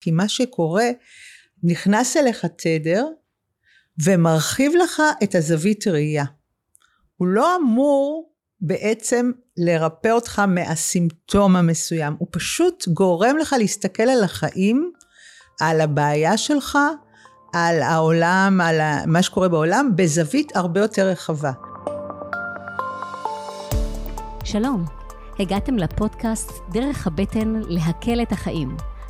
כי מה שקורה, נכנס אליך תדר ומרחיב לך את הזווית ראייה. הוא לא אמור בעצם לרפא אותך מהסימפטום המסוים, הוא פשוט גורם לך להסתכל על החיים, על הבעיה שלך, על העולם, על מה שקורה בעולם, בזווית הרבה יותר רחבה. שלום, הגעתם לפודקאסט דרך הבטן להקל את החיים.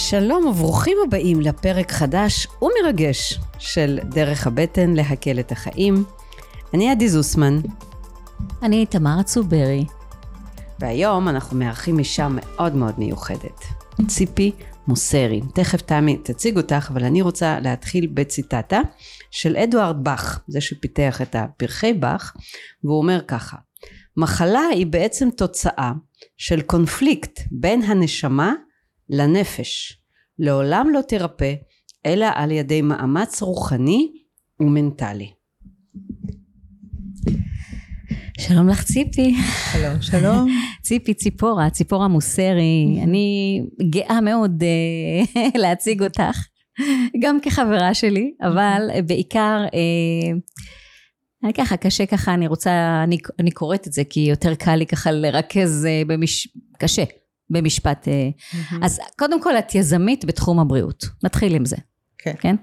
שלום וברוכים הבאים לפרק חדש ומרגש של דרך הבטן להקל את החיים. אני עדי זוסמן. אני תמרה צוברי. והיום אנחנו מארחים אישה מאוד מאוד מיוחדת, ציפי מוסרי. תכף תמי תציג אותך, אבל אני רוצה להתחיל בציטטה של אדוארד באך, זה שפיתח את הפרחי באך, והוא אומר ככה: מחלה היא בעצם תוצאה של קונפליקט בין הנשמה לנפש. לעולם לא תרפא, אלא על ידי מאמץ רוחני ומנטלי. שלום לך ציפי. שלום, שלום. ציפי ציפורה, ציפורה מוסרי. אני גאה מאוד uh, להציג אותך, גם כחברה שלי, אבל בעיקר, uh, ככה קשה ככה, אני רוצה, אני, אני קוראת את זה כי יותר קל לי ככה לרכז במש... קשה. במשפט. Mm-hmm. אז קודם כל את יזמית בתחום הבריאות, נתחיל עם זה. כן. כן?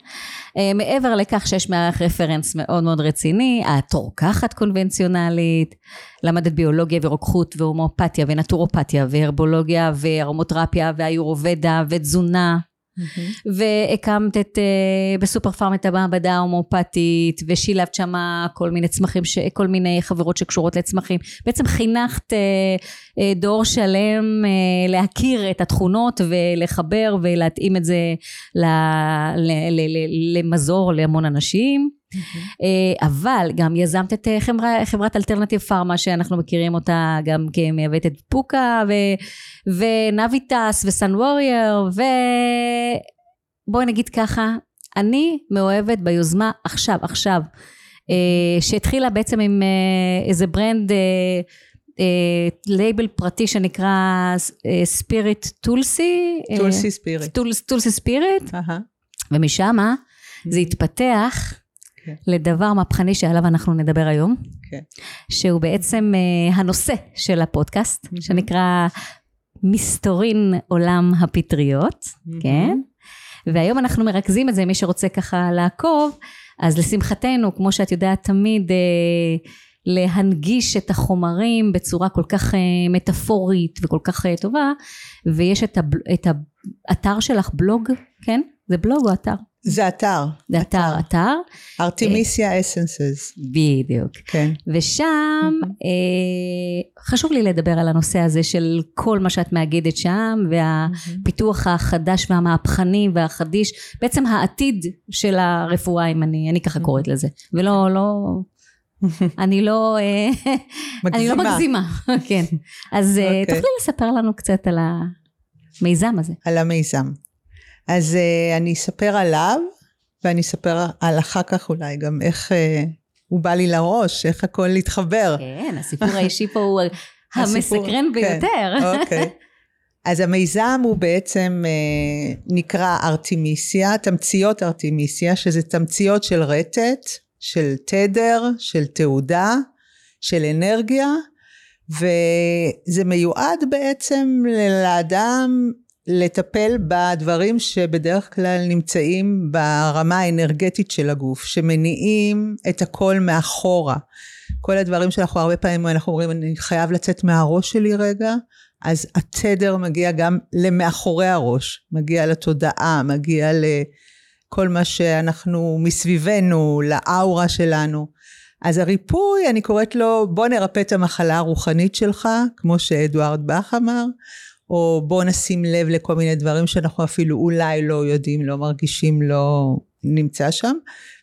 Uh, מעבר לכך שיש מערך רפרנס מאוד מאוד רציני, את רוקחת קונבנציונלית, למדת ביולוגיה ורוקחות והומואפתיה ונטורופתיה והרבולוגיה וארומותרפיה והיורובדה ותזונה. Mm-hmm. והקמת את, uh, בסופר פארם את המעבדה ההומואפתית ושילבת שם כל מיני צמחים, ש, כל מיני חברות שקשורות לצמחים. בעצם חינכת uh, uh, דור שלם uh, להכיר את התכונות ולחבר ולהתאים את זה ל, ל, ל, ל, למזור להמון אנשים. Mm-hmm. אבל גם יזמת את חברה, חברת אלטרנטיב פארמה שאנחנו מכירים אותה גם כמייבאת את פוקה ו, ונביטס וסן וורייר ובואי נגיד ככה אני מאוהבת ביוזמה עכשיו עכשיו שהתחילה בעצם עם איזה brand label פרטי שנקרא Spirit Tulsi Tulsi Spirit Tulsi Spirit ומשם זה התפתח כן. לדבר מהפכני שעליו אנחנו נדבר היום, כן. שהוא בעצם uh, הנושא של הפודקאסט, mm-hmm. שנקרא מסתורין עולם הפטריות, mm-hmm. כן? והיום אנחנו מרכזים את זה, מי שרוצה ככה לעקוב, אז לשמחתנו, כמו שאת יודעת תמיד, uh, להנגיש את החומרים בצורה כל כך uh, מטאפורית וכל כך uh, טובה, ויש את, הבל, את האתר שלך בלוג, כן? זה בלוג או אתר? זה אתר. זה אתר, אתר. ארתמיסיה אסנסס. בדיוק. כן. ושם אה, חשוב לי לדבר על הנושא הזה של כל מה שאת מאגדת שם, והפיתוח החדש והמהפכני והחדיש, בעצם העתיד של הרפואה, אם אני, אני ככה קוראת לזה. ולא, לא... אני לא, אה, אני לא מגזימה, כן. אז אה, אוקיי. תוכלי לספר לנו קצת על המיזם הזה. על המיזם. אז uh, אני אספר עליו, ואני אספר על אחר כך אולי גם איך uh, הוא בא לי לראש, איך הכל התחבר. כן, הסיפור האישי פה הוא המסקרן כן, ביותר. אוקיי. אז המיזם הוא בעצם uh, נקרא ארתמיסיה, תמציות ארתמיסיה, שזה תמציות של רטט, של תדר, של תעודה, של אנרגיה, וזה מיועד בעצם לאדם לטפל בדברים שבדרך כלל נמצאים ברמה האנרגטית של הגוף, שמניעים את הכל מאחורה. כל הדברים שאנחנו הרבה פעמים אנחנו אומרים, אני חייב לצאת מהראש שלי רגע, אז התדר מגיע גם למאחורי הראש, מגיע לתודעה, מגיע לכל מה שאנחנו מסביבנו, לאאורה שלנו. אז הריפוי, אני קוראת לו, בוא נרפא את המחלה הרוחנית שלך, כמו שאדוארד באך אמר, או בוא נשים לב לכל מיני דברים שאנחנו אפילו אולי לא יודעים, לא מרגישים, לא נמצא שם.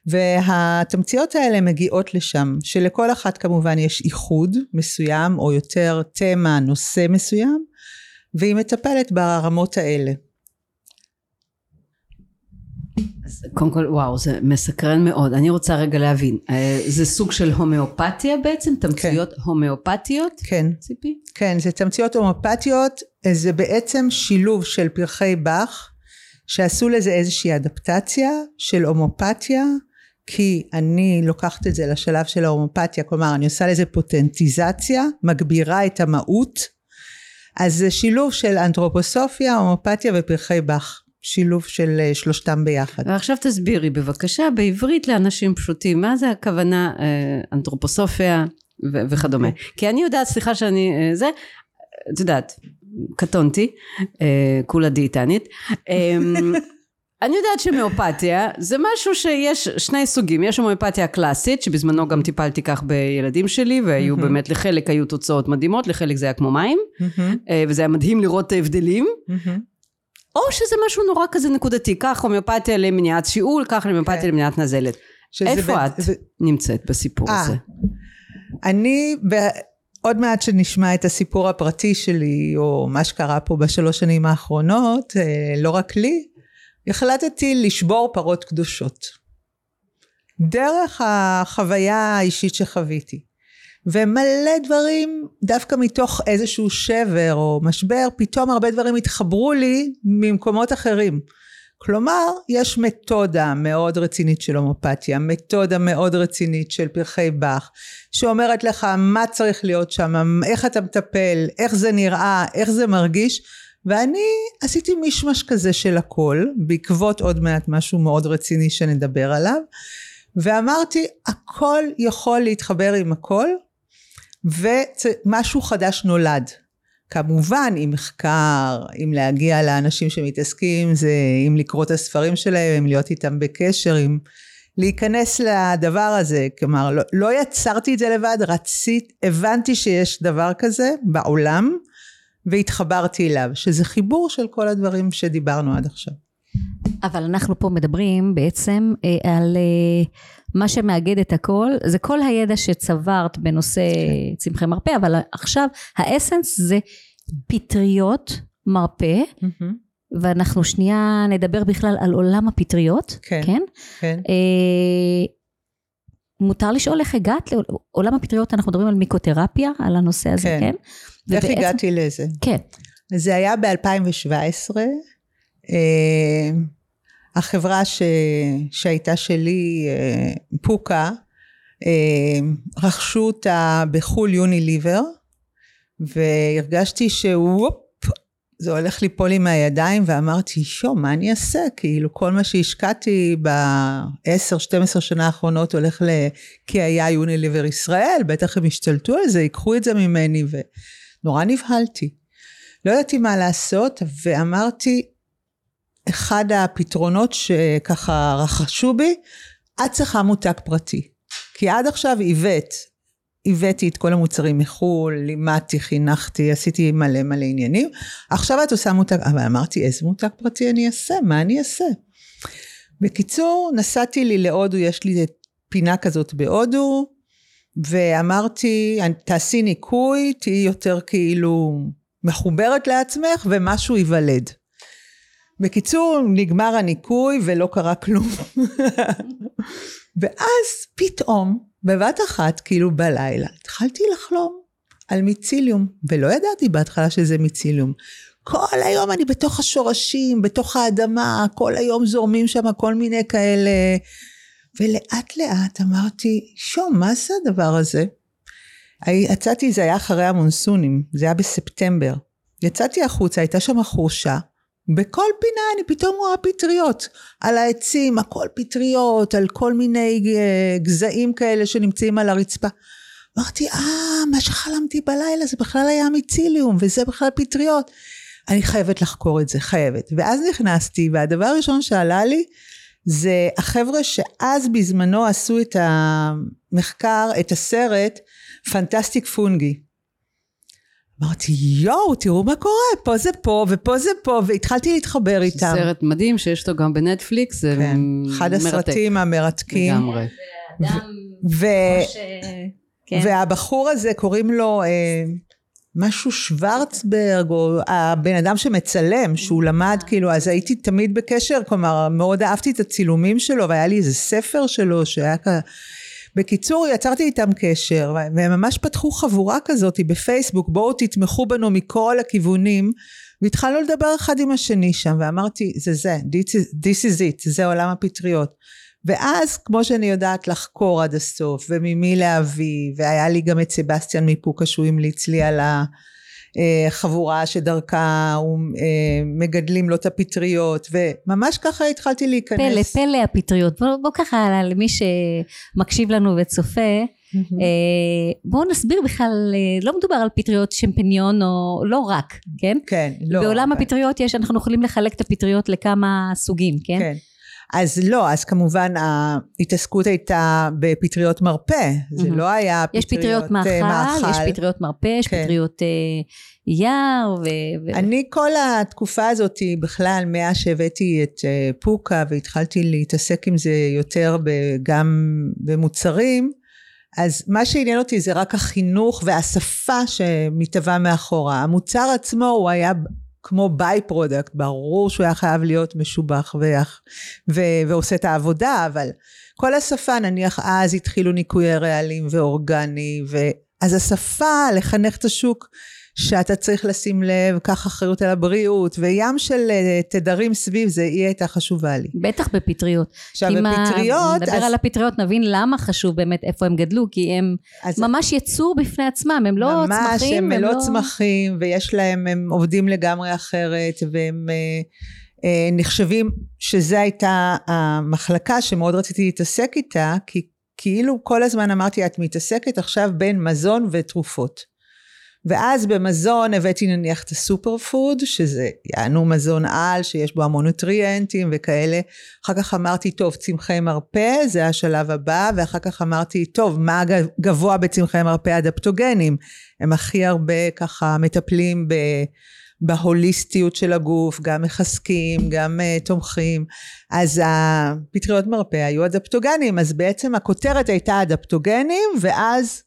והתמציות האלה מגיעות לשם, שלכל אחת כמובן יש איחוד מסוים, או יותר תמה, נושא מסוים, והיא מטפלת ברמות האלה. אז קודם כל וואו זה מסקרן מאוד. אני רוצה רגע להבין אה, זה סוג של הומאופתיה בעצם? תמציות כן. הומאופתיות? כן. ציפי? כן זה תמציות הומאופתיות. זה בעצם שילוב של פרחי באך שעשו לזה איזושהי אדפטציה של הומאופתיה כי אני לוקחת את זה לשלב של ההומאופתיה. כלומר אני עושה לזה פוטנטיזציה מגבירה את המהות. אז זה שילוב של אנתרופוסופיה הומאופתיה ופרחי באך שילוב של אה, שלושתם ביחד. ועכשיו תסבירי בבקשה בעברית לאנשים פשוטים מה זה הכוונה אה, אנתרופוסופיה ו- וכדומה. כי אני יודעת סליחה שאני אה, זה את יודעת קטונתי כולה דיאטנית. אני יודעת שמאופתיה זה משהו שיש שני סוגים, יש הומאופתיה קלאסית שבזמנו גם טיפלתי כך בילדים שלי והיו באמת לחלק היו תוצאות מדהימות, לחלק זה היה כמו מים. וזה היה מדהים לראות את ההבדלים או שזה משהו נורא כזה נקודתי, כך הומאופתיה למניעת שיעול, כך הומאופתיה כן. למניעת נזלת. איפה ב... את ו... נמצאת בסיפור 아, אה, הזה? אני, ב... עוד מעט שנשמע את הסיפור הפרטי שלי, או מה שקרה פה בשלוש שנים האחרונות, אה, לא רק לי, החלטתי לשבור פרות קדושות. דרך החוויה האישית שחוויתי. ומלא דברים דווקא מתוך איזשהו שבר או משבר פתאום הרבה דברים התחברו לי ממקומות אחרים. כלומר יש מתודה מאוד רצינית של הומופתיה מתודה מאוד רצינית של פרחי באך שאומרת לך מה צריך להיות שם איך אתה מטפל איך זה נראה איך זה מרגיש ואני עשיתי מישמש כזה של הכל בעקבות עוד מעט משהו מאוד רציני שנדבר עליו ואמרתי הכל יכול להתחבר עם הכל ומשהו חדש נולד. כמובן עם מחקר, עם להגיע לאנשים שמתעסקים זה, עם לקרוא את הספרים שלהם, עם להיות איתם בקשר, עם להיכנס לדבר הזה, כלומר לא, לא יצרתי את זה לבד, רצית, הבנתי שיש דבר כזה בעולם והתחברתי אליו, שזה חיבור של כל הדברים שדיברנו עד עכשיו. אבל אנחנו פה מדברים בעצם אה, על אה, מה שמאגד את הכל, זה כל הידע שצברת בנושא כן. צמחי מרפא, אבל עכשיו האסנס זה פטריות מרפא, mm-hmm. ואנחנו שנייה נדבר בכלל על עולם הפטריות, כן? כן. כן. אה, מותר לשאול איך הגעת לעולם הפטריות, אנחנו מדברים על מיקותרפיה, על הנושא הזה, כן? כן? איך ובעצם, הגעתי לזה? כן. זה היה ב-2017. אה, החברה ש... שהייתה שלי, אה, פוקה, אה, רכשו אותה בחו"ל יוניליבר, והרגשתי שוופ, זה הולך ליפול לי מהידיים, ואמרתי, שו, מה אני אעשה? כאילו, כל מה שהשקעתי ב-10-12 שנה האחרונות הולך ל... כי היה יוניליבר ישראל, בטח הם השתלטו על זה, ייקחו את זה ממני, ונורא נבהלתי. לא ידעתי מה לעשות, ואמרתי, אחד הפתרונות שככה רכשו בי, את צריכה מותג פרטי. כי עד עכשיו הבאת, הבאתי את כל המוצרים מחו"ל, לימדתי, חינכתי, עשיתי מלא מלא עניינים. עכשיו את עושה מותג, אבל אמרתי, איזה מותג פרטי אני אעשה? מה אני אעשה? בקיצור, נסעתי לי להודו, יש לי פינה כזאת בהודו, ואמרתי, תעשי ניקוי, תהיי יותר כאילו מחוברת לעצמך, ומשהו ייוולד. בקיצור, נגמר הניקוי ולא קרה כלום. ואז פתאום, בבת אחת, כאילו בלילה, התחלתי לחלום על מיציליום, ולא ידעתי בהתחלה שזה מיציליום. כל היום אני בתוך השורשים, בתוך האדמה, כל היום זורמים שם כל מיני כאלה. ולאט לאט אמרתי, שום, מה זה הדבר הזה? יצאתי, זה היה אחרי המונסונים, זה היה בספטמבר. יצאתי החוצה, הייתה שם חורשה, בכל פינה אני פתאום רואה פטריות. על העצים, הכל פטריות, על כל מיני אה, גזעים כאלה שנמצאים על הרצפה. אמרתי, אה, מה שחלמתי בלילה זה בכלל היה מיציליום, וזה בכלל פטריות. אני חייבת לחקור את זה, חייבת. ואז נכנסתי, והדבר הראשון שעלה לי, זה החבר'ה שאז בזמנו עשו את המחקר, את הסרט, פנטסטיק פונגי. אמרתי, יואו, תראו מה קורה, פה זה פה ופה זה פה, והתחלתי להתחבר איתם. סרט מדהים שיש אותו גם בנטפליקס, זה כן, אחד מרתק. הסרטים המרתקים. לגמרי. ו... כן. והבחור הזה קוראים לו אה, משהו שוורצברג, או הבן אדם שמצלם, שהוא למד כאילו, אז הייתי תמיד בקשר, כלומר מאוד אהבתי את הצילומים שלו, והיה לי איזה ספר שלו שהיה כ... בקיצור, יצרתי איתם קשר, והם ממש פתחו חבורה כזאת בפייסבוק, בואו תתמכו בנו מכל הכיוונים, והתחלנו לדבר אחד עם השני שם, ואמרתי, זה זה, this is, it, זה עולם הפטריות. ואז, כמו שאני יודעת לחקור עד הסוף, וממי להביא, והיה לי גם את סבסטיאן מפוקה שהוא המליץ לי על החבורה שדרכה הוא אה, מגדלים לו את הפטריות, וממש ככה התחלתי להיכנס. פלא, פלא הפטריות. בוא, בוא ככה למי שמקשיב לנו וצופה, אה, בואו נסביר בכלל, אה, לא מדובר על פטריות שמפיניון או לא רק, כן? כן, לא. בעולם אבל- הפטריות יש, אנחנו יכולים לחלק את הפטריות לכמה סוגים, כן? כן. אז לא, אז כמובן ההתעסקות הייתה בפטריות מרפא, זה מהמם. לא היה יש פטריות אה, מאכל, יש פטריות מרפא, יש כן. פטריות אה, יער, ו... ו- אני כל התקופה הזאת בכלל מאז שהבאתי את אה, פוקה והתחלתי להתעסק עם זה יותר ב- גם במוצרים אז מה שעניין אותי זה רק החינוך והשפה שמתהווה מאחורה המוצר עצמו הוא היה כמו by-product ברור שהוא היה חייב להיות משובח ויח, ו, ועושה את העבודה אבל כל השפה נניח אז התחילו ניקויי רעלים ואורגני ואז השפה לחנך את השוק שאתה צריך לשים לב, קח אחריות על הבריאות, וים של אה, תדרים סביב זה, היא הייתה חשובה לי. בטח בפטריות. עכשיו, בפטריות, נדבר אז- על הפטריות, נבין למה חשוב באמת איפה הם גדלו, כי הם אז ממש יצור בפני עצמם, הם לא ממש, צמחים, הם לא צמחים, ויש להם, הם עובדים לגמרי אחרת, והם אה, אה, נחשבים, שזו הייתה המחלקה שמאוד רציתי להתעסק איתה, כי כאילו כל הזמן אמרתי, את מתעסקת עכשיו בין מזון ותרופות. ואז במזון הבאתי נניח את הסופר פוד, שזה יענו מזון על, שיש בו המון נוטריאנטים וכאלה. אחר כך אמרתי, טוב, צמחי מרפא, זה השלב הבא, ואחר כך אמרתי, טוב, מה גבוה בצמחי מרפא אדפטוגנים? הם הכי הרבה ככה מטפלים ב... בהוליסטיות של הגוף, גם מחזקים, גם uh, תומכים. אז הפטריות מרפא היו אדפטוגנים, אז בעצם הכותרת הייתה אדפטוגנים, ואז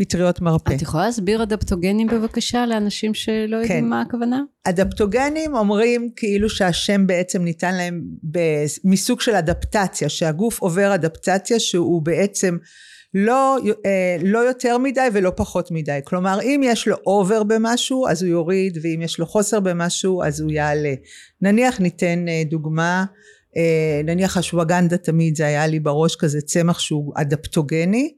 פטריות מרפא. את יכולה להסביר אדפטוגנים בבקשה לאנשים שלא יודעים כן. מה הכוונה? אדפטוגנים אומרים כאילו שהשם בעצם ניתן להם ב- מסוג של אדפטציה, שהגוף עובר אדפטציה שהוא בעצם לא, אה, לא יותר מדי ולא פחות מדי. כלומר, אם יש לו אובר במשהו, אז הוא יוריד, ואם יש לו חוסר במשהו, אז הוא יעלה. נניח ניתן אה, דוגמה, אה, נניח השווגנדה תמיד, זה היה לי בראש כזה צמח שהוא אדפטוגני,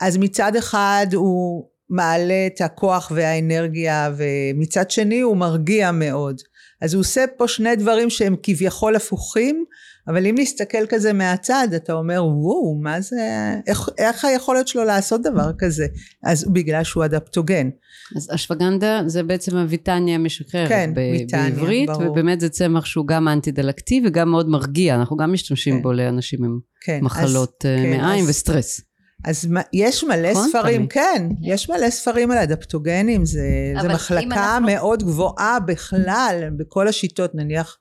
אז מצד אחד הוא מעלה את הכוח והאנרגיה ומצד שני הוא מרגיע מאוד. אז הוא עושה פה שני דברים שהם כביכול הפוכים, אבל אם נסתכל כזה מהצד אתה אומר וואו מה זה, איך, איך היכולת שלו לעשות דבר כזה? אז בגלל שהוא אדפטוגן. אז אשווגנדה זה בעצם הוויטניה המשחררת כן, ב- ויטניה, בעברית, ברור. ובאמת זה צמח שהוא גם אנטי דלקתי וגם מאוד מרגיע, אנחנו גם משתמשים כן. בו לאנשים עם כן, מחלות אז, אה, כן, מעיים אז- וסטרס. אז יש מלא נכון, ספרים, תמי? כן, יש מלא ספרים על אדפטוגנים, זה, זה מחלקה אנחנו- מאוד גבוהה בכלל, בכל השיטות, נניח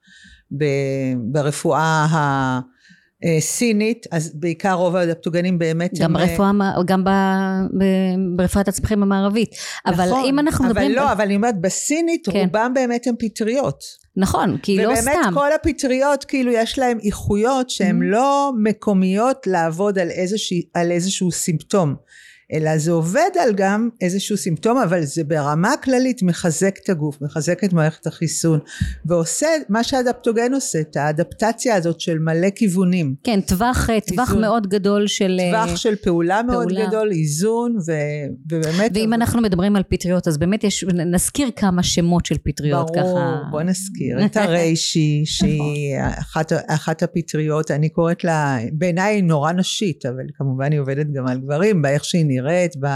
ב, ברפואה הסינית, אז בעיקר רוב האדפטוגנים באמת גם הם... ברפואה, גם ב- ב- ברפואת הצמחים המערבית. אבל נכון, אם אנחנו מדברים... אבל לא, אבל אני אומרת, בסינית כן. רובם באמת הם פטריות. נכון, כי לא ובאמת סתם. כל הפטריות, כאילו יש להם איכויות שהן Mhm. לא מקומיות לעבוד על, איזושה, על איזשהו סימפטום, אלא זה עובד על גם איזשהו סימפטום, אבל זה ברמה כללית מחזק את הגוף, מחזק את מערכת החיסון, ועושה מה שהאדפטוגן עושה, את האדפטציה הזאת של מלא כיוונים. כן, טווח, אה, טווח. מאוד גדול של... אה, טווח של פעולה מאוד פעולה. גדול, איזון, ו, ובאמת... ואם אנחנו מדברים על פטריות, אז באמת יש, נזכיר כמה שמות של פטריות ברור, ככה. בוא נזכיר את הריישי, שהיא אחת, אחת הפטריות, אני קוראת לה, בעיניי היא נורא נשית, אבל כמובן היא עובדת גם על גברים, באיך שהיא נראית, ב...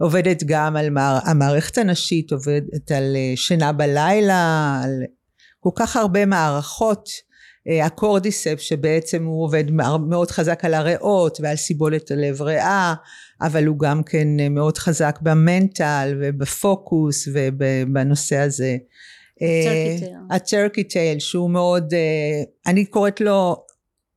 עובדת גם על מער... המערכת הנשית, עובדת על אה, שינה בלילה, על כל כך הרבה מערכות אה, הקורדיספס שבעצם הוא עובד מאוד חזק על הריאות ועל סיבולת הלב ריאה אבל הוא גם כן אה, מאוד חזק במנטל ובפוקוס ובנושא הזה. הטרקי טייל שהוא מאוד אני קוראת לו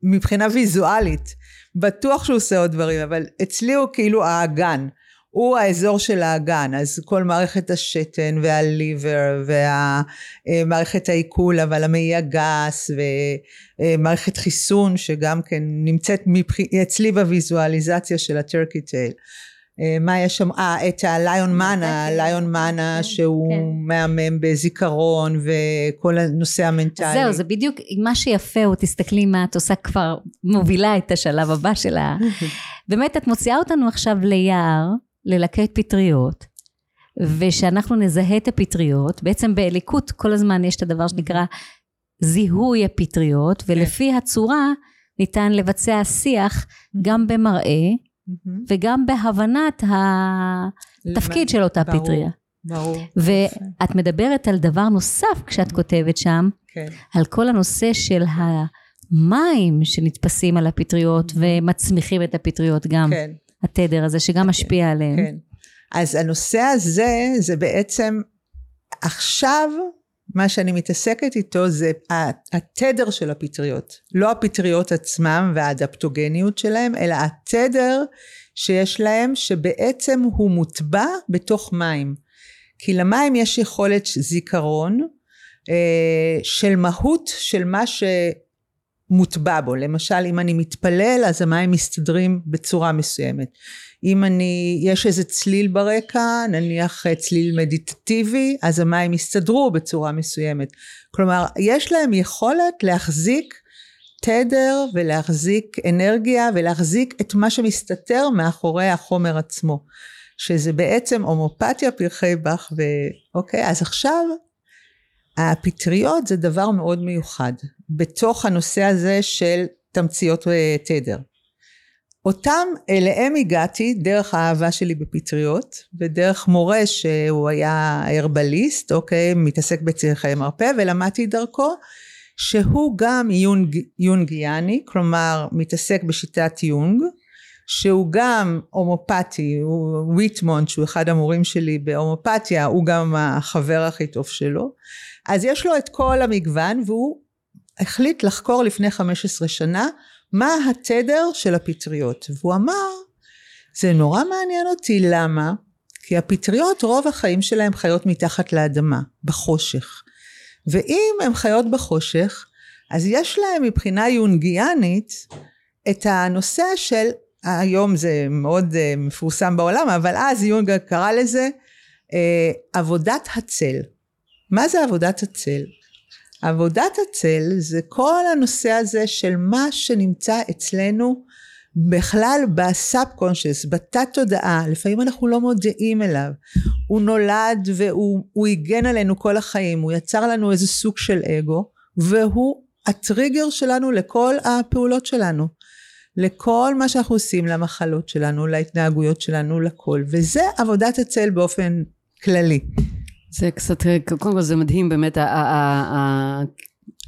מבחינה ויזואלית בטוח שהוא עושה עוד דברים אבל אצלי הוא כאילו האגן הוא האזור של האגן, אז כל מערכת השתן והליבר והמערכת העיכול, אבל המעי הגס ומערכת חיסון שגם כן נמצאת מבח... אצלי בוויזואליזציה של הטרקי טייל. מה יש שם? אה, את הליון מנה, ליון מנה שהוא כן. מהמם בזיכרון וכל הנושא המנטלי. זהו, זה בדיוק מה שיפה הוא, תסתכלי מה את עושה כבר, מובילה את השלב הבא שלה. באמת, את מוציאה אותנו עכשיו ליער. ללקט פטריות, ושאנחנו נזהה את הפטריות, בעצם בליקוט כל הזמן יש את הדבר שנקרא זיהוי הפטריות, כן. ולפי הצורה ניתן לבצע שיח גם במראה וגם בהבנת התפקיד של אותה פטריה. ברור. ואת מדברת על דבר נוסף כשאת כותבת שם, כן. על כל הנושא של המים שנתפסים על הפטריות ומצמיחים את הפטריות גם. כן. התדר הזה שגם כן, משפיע עליהם. כן. אז הנושא הזה זה בעצם עכשיו מה שאני מתעסקת איתו זה התדר של הפטריות. לא הפטריות עצמם והאדפטוגניות שלהם, אלא התדר שיש להם שבעצם הוא מוטבע בתוך מים. כי למים יש יכולת זיכרון אה, של מהות של מה ש... מוטבע בו. למשל, אם אני מתפלל, אז המים מסתדרים בצורה מסוימת. אם אני, יש איזה צליל ברקע, נניח צליל מדיטטיבי, אז המים יסתדרו בצורה מסוימת. כלומר, יש להם יכולת להחזיק תדר ולהחזיק אנרגיה ולהחזיק את מה שמסתתר מאחורי החומר עצמו. שזה בעצם הומופתיה פרחי באך ואוקיי, אז עכשיו הפטריות זה דבר מאוד מיוחד בתוך הנושא הזה של תמציות אה, תדר. אותם אליהם הגעתי דרך האהבה שלי בפטריות ודרך מורה שהוא היה הרבליסט אוקיי מתעסק בצריכי מרפא ולמדתי דרכו שהוא גם יונג, יונגיאני כלומר מתעסק בשיטת יונג שהוא גם הומופתי, הוא ויטמונד שהוא אחד המורים שלי בהומופתיה, הוא גם החבר הכי טוב שלו. אז יש לו את כל המגוון והוא החליט לחקור לפני 15 שנה מה התדר של הפטריות. והוא אמר, זה נורא מעניין אותי, למה? כי הפטריות רוב החיים שלהם חיות מתחת לאדמה, בחושך. ואם הן חיות בחושך, אז יש להם מבחינה יונגיאנית את הנושא של היום זה מאוד uh, מפורסם בעולם, אבל אז יונג קרא לזה uh, עבודת הצל. מה זה עבודת הצל? עבודת הצל זה כל הנושא הזה של מה שנמצא אצלנו בכלל בסאב קונשס, בתת תודעה, לפעמים אנחנו לא מודעים אליו. הוא נולד והוא הגן עלינו כל החיים, הוא יצר לנו איזה סוג של אגו, והוא הטריגר שלנו לכל הפעולות שלנו. לכל מה שאנחנו עושים, למחלות שלנו, להתנהגויות שלנו, לכל. וזה עבודת הצל באופן כללי. זה קצת, קודם כל זה מדהים באמת,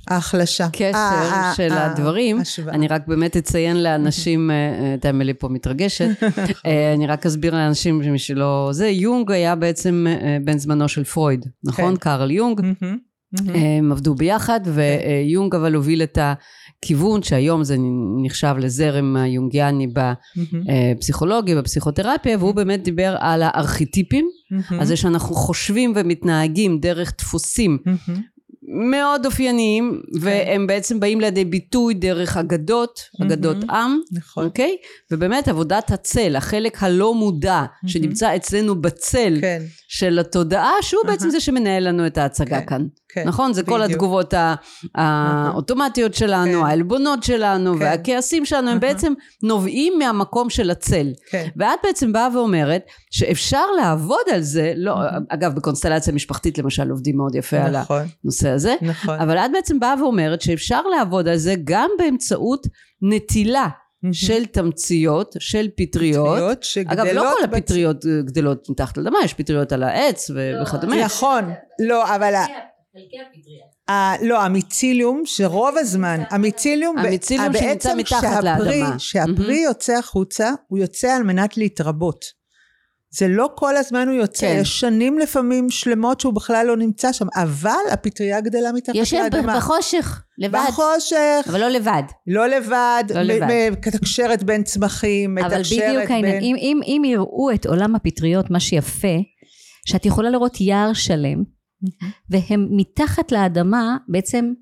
ההחלשה. קשר של הדברים. אני רק באמת אציין לאנשים, אה, אה, אמילי פה מתרגשת, אה, אני רק אסביר לאנשים מי שלא זה, יונג היה בעצם בן זמנו של פרויד, נכון? כן. קארל יונג. הם עבדו ביחד, כן. ויונג אבל הוביל את ה... כיוון שהיום זה נחשב לזרם היונגיאני בפסיכולוגיה, בפסיכותרפיה, והוא באמת דיבר על הארכיטיפים, על זה שאנחנו חושבים ומתנהגים דרך דפוסים מאוד אופייניים, כן. והם בעצם באים לידי ביטוי דרך אגדות, אגדות עם, נכון. אוקיי? ובאמת עבודת הצל, החלק הלא מודע שנמצא אצלנו בצל כן. של התודעה, שהוא בעצם זה שמנהל לנו את ההצגה כן. כאן. כן, נכון? זה בדיוק. כל התגובות האוטומטיות שלנו, כן. העלבונות שלנו כן. והכעסים שלנו, הם בעצם נובעים מהמקום של הצל. כן. ואת בעצם באה ואומרת שאפשר לעבוד על זה, לא, אגב בקונסטלציה משפחתית למשל עובדים מאוד יפה נכון. על הנושא הזה, נכון. אבל את בעצם באה ואומרת שאפשר לעבוד על זה גם באמצעות נטילה. של תמציות, של פטריות. פטריות אגב, לא כל הפטריות בצ... גדלות מתחת לאדמה, יש פטריות על העץ לא, וכדומה. נכון, לא, אבל... חלקי הפטריה. לא, המיציליום, שרוב הזמן, המיציליום, ב- המיציליום שנמצא בעצם מתחת כשהפרי- לאדמה. כשהפרי יוצא החוצה, הוא יוצא על מנת להתרבות. זה לא כל הזמן הוא יוצא, כן. יש שנים לפעמים שלמות שהוא בכלל לא נמצא שם, אבל הפטריה גדלה מתחת יושב לאדמה. בחושך, לבד, בחושך, אבל לא לבד. לא לבד, לא לבד. מתקשרת בין צמחים, אבל מתקשרת בדיוק העניין, בין... אם, אם, אם יראו את עולם הפטריות, מה שיפה, שאת יכולה לראות יער שלם, והם מתחת לאדמה בעצם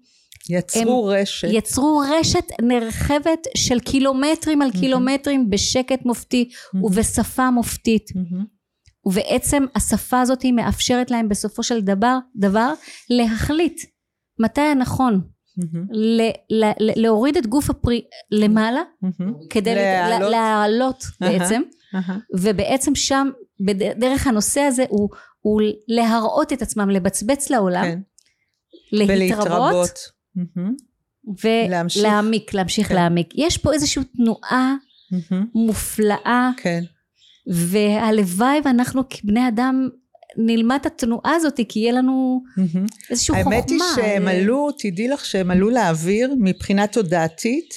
יצרו רשת. יצרו רשת נרחבת של קילומטרים על קילומטרים בשקט מופתי ובשפה מופתית. מהמם. ובעצם השפה הזאת מאפשרת להם בסופו של דבר, דבר להחליט מתי הנכון מהמם. ל, ל, ל, להוריד את גוף הפרי למעלה מהמם. כדי להעלות. להעלות. בעצם אהה. ובעצם שם בדרך הנושא הזה הוא, הוא להראות את עצמם לבצבץ לעולם כן. להתרבות ולהתרבות. להמשיך. ולהעמיק להמשיך כן. להעמיק יש פה איזושהי תנועה מהמם. מופלאה כן. והלוואי ואנחנו כבני אדם נלמד את התנועה הזאת כי יהיה לנו מהמם. איזושהי חוכמה. האמת היא שהם אה, עלו, תדעי לך שהם עלו לאוויר מבחינה תודעתית,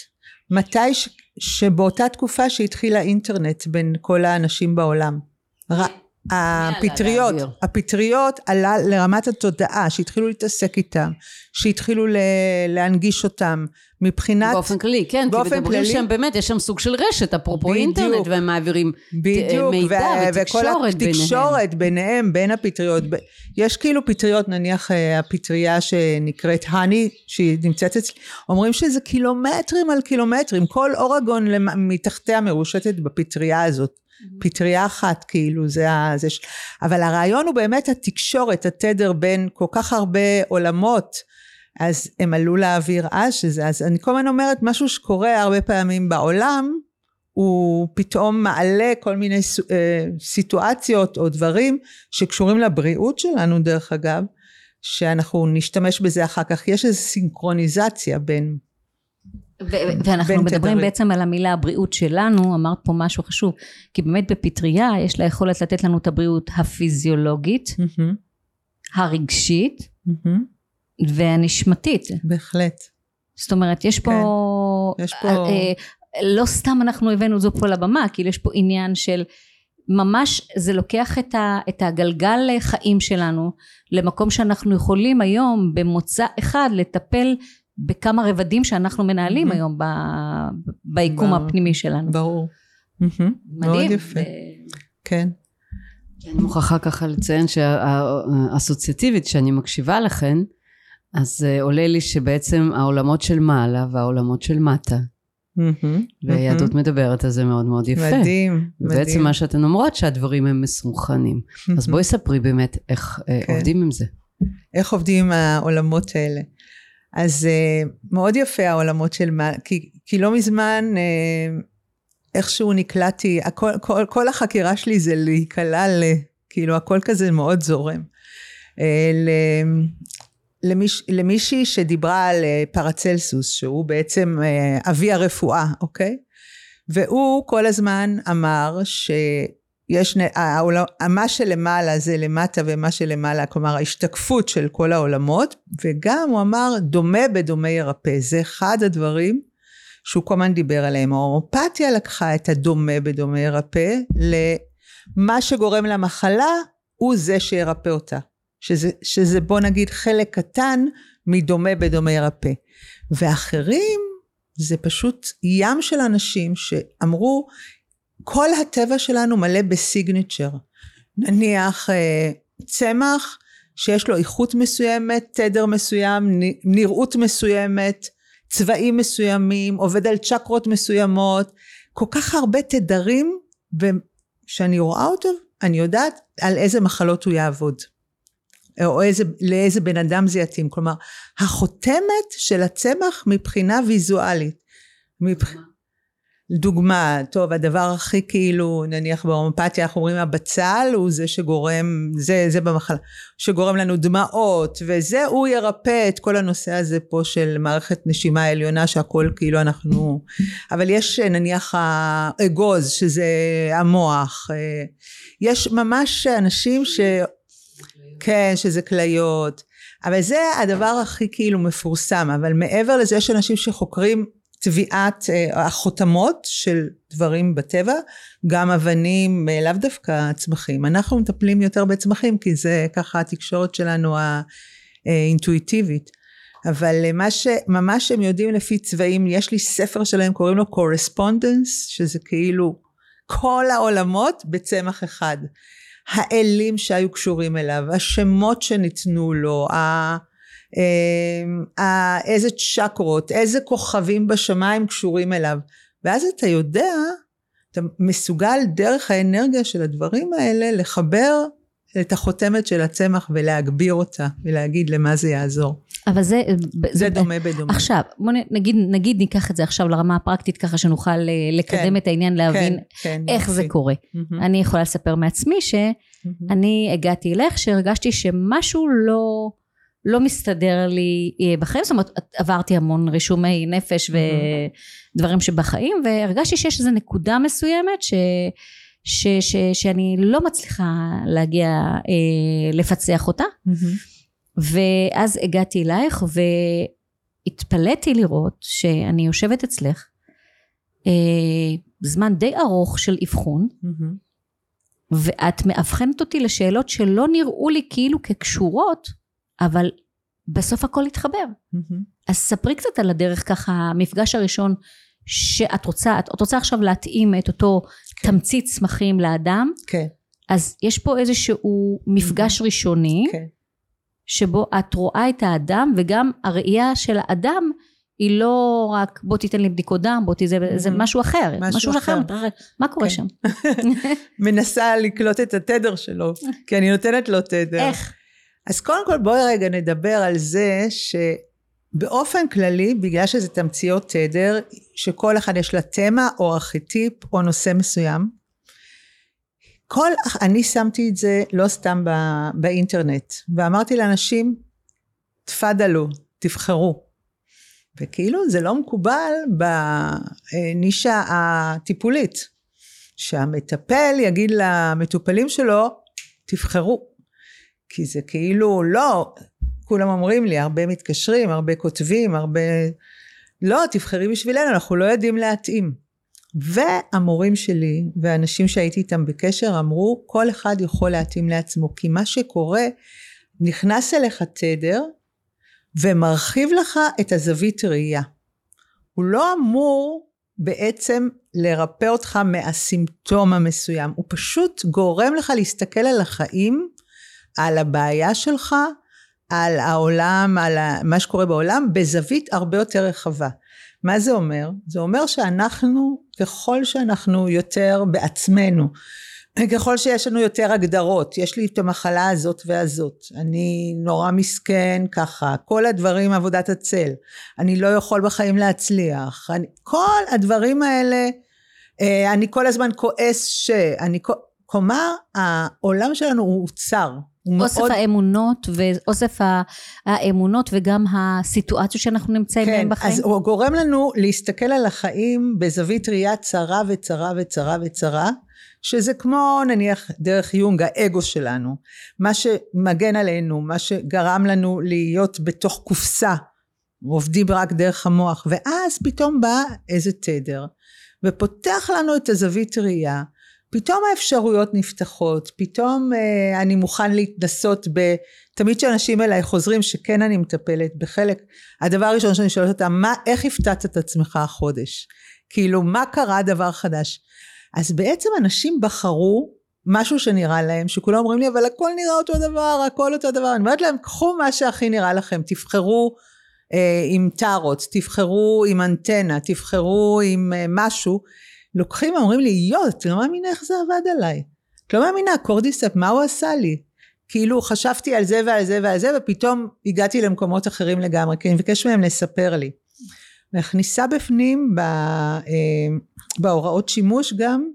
מתי ש... שבאותה תקופה שהתחיל האינטרנט בין כל האנשים בעולם. הפטריות? הפטריות עלה לרמת התודעה, שהתחילו להתעסק איתם, שהתחילו ל... להנגיש אותם, מבחינת... באופן כללי, כן, כי באופן מדברים כללי- שם באמת, יש שם סוג של רשת, אפרופו בדיוק. אינטרנט, והם מעבירים בדיוק, מידע וה- ותקשורת וכל ביניהם. התקשורת ביניהם, בין הפטריות. ב- יש כאילו פטריות, נניח אה, הפטריה שנקראת האני, שהיא נמצאת אצלי, אומרים שזה קילומטרים על קילומטרים, כל אורגון למ- מתחתיה מרושתת בפטריה הזאת. פטריה אחת, כאילו, זה ה... זה. אבל הרעיון הוא באמת התקשורת, התדר בין כל כך הרבה עולמות. אז הם עלו לאוויר אז שזה, אז אני כל הזמן אומרת, משהו שקורה הרבה פעמים בעולם, הוא פתאום מעלה כל מיני אה, סיטואציות או דברים שקשורים לבריאות שלנו דרך אגב, שאנחנו נשתמש בזה אחר כך. יש איזו סינכרוניזציה בין... ו- ואנחנו מדברים תדרים. בעצם על המילה הבריאות שלנו, אמרת פה משהו חשוב, כי באמת בפטריה יש לה יכולת לתת לנו את הבריאות הפיזיולוגית, הרגשית והנשמתית. בהחלט. זאת אומרת, יש פה... כן. יש פה- אה, אה, לא סתם אנחנו הבאנו זאת פה לבמה, כאילו יש פה עניין של ממש זה לוקח את, ה, את הגלגל חיים שלנו למקום שאנחנו יכולים היום במוצא אחד לטפל בכמה רבדים שאנחנו מנהלים Mhm. היום ב, ביקום ברור. הפנימי שלנו. ברור. מאוד מדהים. יפה. ו- כן. אני מוכרחה ככה לציין שהאסוציאטיבית שאני מקשיבה לכן, אז אה, עולה לי שבעצם העולמות של מעלה והעולמות של מטה, ויהדות מדברת על זה מאוד מאוד יפה. מדהים. ובעצם מדהים. מה שאתן אומרות שהדברים הם מסונכרנים. אז בואי ספרי באמת איך אה, כן. עובדים עם זה. איך עובדים עם העולמות האלה. אז uh, מאוד יפה העולמות של מה, כי, כי לא מזמן uh, איכשהו נקלעתי, הכל, כל, כל החקירה שלי זה להיקלע ל... כאילו הכל כזה מאוד זורם. Uh, ל, למיש, למישהי שדיברה על uh, פרצלסוס, שהוא בעצם uh, אבי הרפואה, אוקיי? והוא כל הזמן אמר ש... יש, העולם, מה שלמעלה זה למטה ומה שלמעלה, כלומר ההשתקפות של כל העולמות, וגם הוא אמר דומה בדומה ירפא, זה אחד הדברים שהוא כל הזמן דיבר עליהם. ההומופתיה לקחה את הדומה בדומה ירפא, למה שגורם למחלה הוא זה שירפא אותה. שזה, שזה בוא נגיד חלק קטן מדומה בדומה ירפא. ואחרים זה פשוט ים של אנשים שאמרו כל הטבע שלנו מלא בסיגניצ'ר. נניח אה, צמח שיש לו איכות מסוימת, תדר מסוים, נראות מסוימת, צבעים מסוימים, עובד על צ'קרות מסוימות, כל כך הרבה תדרים, וכשאני רואה אותו, אני יודעת על איזה מחלות הוא יעבוד. או איזה, לאיזה בן אדם זה יתאים. כלומר, החותמת של הצמח מבחינה ויזואלית. מבח... דוגמה, טוב, הדבר הכי כאילו, נניח בהומופתיה אנחנו אומרים הבצל הוא זה שגורם, זה, זה במחלה, שגורם לנו דמעות, וזה הוא ירפא את כל הנושא הזה פה של מערכת נשימה עליונה שהכל כאילו אנחנו, אבל יש נניח האגוז שזה המוח, יש ממש אנשים ש... כן, שזה כליות. אבל זה הדבר הכי כאילו מפורסם, אבל מעבר לזה יש אנשים שחוקרים טביעת אה, החותמות של דברים בטבע, גם אבנים, אה, לאו דווקא צמחים. אנחנו מטפלים יותר בצמחים כי זה ככה התקשורת שלנו האינטואיטיבית. אבל אה, מה שממש הם יודעים לפי צבעים, יש לי ספר שלהם קוראים לו correspondence, שזה כאילו כל העולמות בצמח אחד. האלים שהיו קשורים אליו, השמות שניתנו לו, ה... אה, איזה צ'קרות, איזה כוכבים בשמיים קשורים אליו. ואז אתה יודע, אתה מסוגל דרך האנרגיה של הדברים האלה לחבר את החותמת של הצמח ולהגביר אותה ולהגיד למה זה יעזור. אבל זה... זה, זה דומה בדומה. עכשיו, בוא נגיד, נגיד ניקח את זה עכשיו לרמה הפרקטית ככה שנוכל אה, לקדם כן, את העניין, להבין כן, כן, איך. זה קורה. Mm-hmm. אני יכולה לספר מעצמי שאני mm-hmm. הגעתי אלך שהרגשתי שמשהו לא... לא מסתדר לי אה, בחיים, זאת אומרת עברתי המון רישומי נפש ודברים שבחיים והרגשתי שיש איזו נקודה מסוימת ש, ש, ש, שאני לא מצליחה להגיע אה, לפצח אותה. ואז הגעתי אלייך והתפלאתי לראות שאני יושבת אצלך אה, זמן די ארוך של אבחון ואת מאבחנת אותי לשאלות שלא נראו לי כאילו כקשורות אבל בסוף הכל התחבר. Mm-hmm. אז ספרי קצת על הדרך ככה, המפגש הראשון שאת רוצה, את, את רוצה עכשיו להתאים את אותו כן. תמצית צמחים לאדם. כן. אז יש פה איזשהו מפגש mm-hmm. ראשוני, כן. שבו את רואה את האדם וגם הראייה של האדם היא לא רק בוא תיתן לי בדיקות דם, בוא תיתן, mm-hmm. זה משהו אחר, משהו, משהו אחר, אחר. מה קורה כן. שם? מנסה לקלוט את התדר שלו, כי אני נותנת לו תדר. איך? אז קודם כל בואי רגע נדבר על זה שבאופן כללי, בגלל שזה תמציות תדר, שכל אחד יש לה תמה או ארכיטיפ או נושא מסוים, כל, אני שמתי את זה לא סתם בא, באינטרנט, ואמרתי לאנשים, תפדלו, תבחרו. וכאילו זה לא מקובל בנישה הטיפולית, שהמטפל יגיד למטופלים שלו, תבחרו. כי זה כאילו, לא, כולם אומרים לי, הרבה מתקשרים, הרבה כותבים, הרבה... לא, תבחרי בשבילנו, אנחנו לא יודעים להתאים. והמורים שלי והאנשים שהייתי איתם בקשר אמרו, כל אחד יכול להתאים לעצמו, כי מה שקורה, נכנס אליך תדר ומרחיב לך את הזווית ראייה. הוא לא אמור בעצם לרפא אותך מהסימפטום המסוים, הוא פשוט גורם לך להסתכל על החיים על הבעיה שלך, על העולם, על מה שקורה בעולם, בזווית הרבה יותר רחבה. מה זה אומר? זה אומר שאנחנו, ככל שאנחנו יותר בעצמנו, ככל שיש לנו יותר הגדרות, יש לי את המחלה הזאת והזאת, אני נורא מסכן ככה, כל הדברים עבודת הצל, אני לא יכול בחיים להצליח, אני, כל הדברים האלה, אה, אני כל הזמן כועס ש... אני, כלומר, העולם שלנו הוא צר, אוסף מאוד... האמונות ואוסף האמונות וגם הסיטואציות שאנחנו נמצאים כן, בחיים. אז הוא גורם לנו להסתכל על החיים בזווית ראייה צרה וצרה וצרה וצרה, שזה כמו נניח דרך יונג האגו שלנו, מה שמגן עלינו, מה שגרם לנו להיות בתוך קופסה, עובדים רק דרך המוח, ואז פתאום בא איזה תדר, ופותח לנו את הזווית ראייה, פתאום האפשרויות נפתחות, פתאום אה, אני מוכן להתנסות ב... תמיד כשאנשים אליי חוזרים שכן אני מטפלת בחלק, הדבר הראשון שאני שואלת אותם, מה, איך הפתעת את עצמך החודש? כאילו, מה קרה דבר חדש? אז בעצם אנשים בחרו משהו שנראה להם, שכולם אומרים לי, אבל הכל נראה אותו דבר, הכל אותו דבר. אני אומרת להם, קחו מה שהכי נראה לכם, תבחרו אה, עם טארוט, תבחרו עם אנטנה, תבחרו עם אה, משהו. לוקחים ואומרים לי, יואו, את לא מאמינה איך זה עבד עליי. את לא מאמינה, קורדיסאפ, מה הוא עשה לי? כאילו חשבתי על זה ועל זה ועל זה, ופתאום הגעתי למקומות אחרים לגמרי, כי אני מבקש מהם לספר לי. מכניסה בפנים ב, אה, בהוראות שימוש גם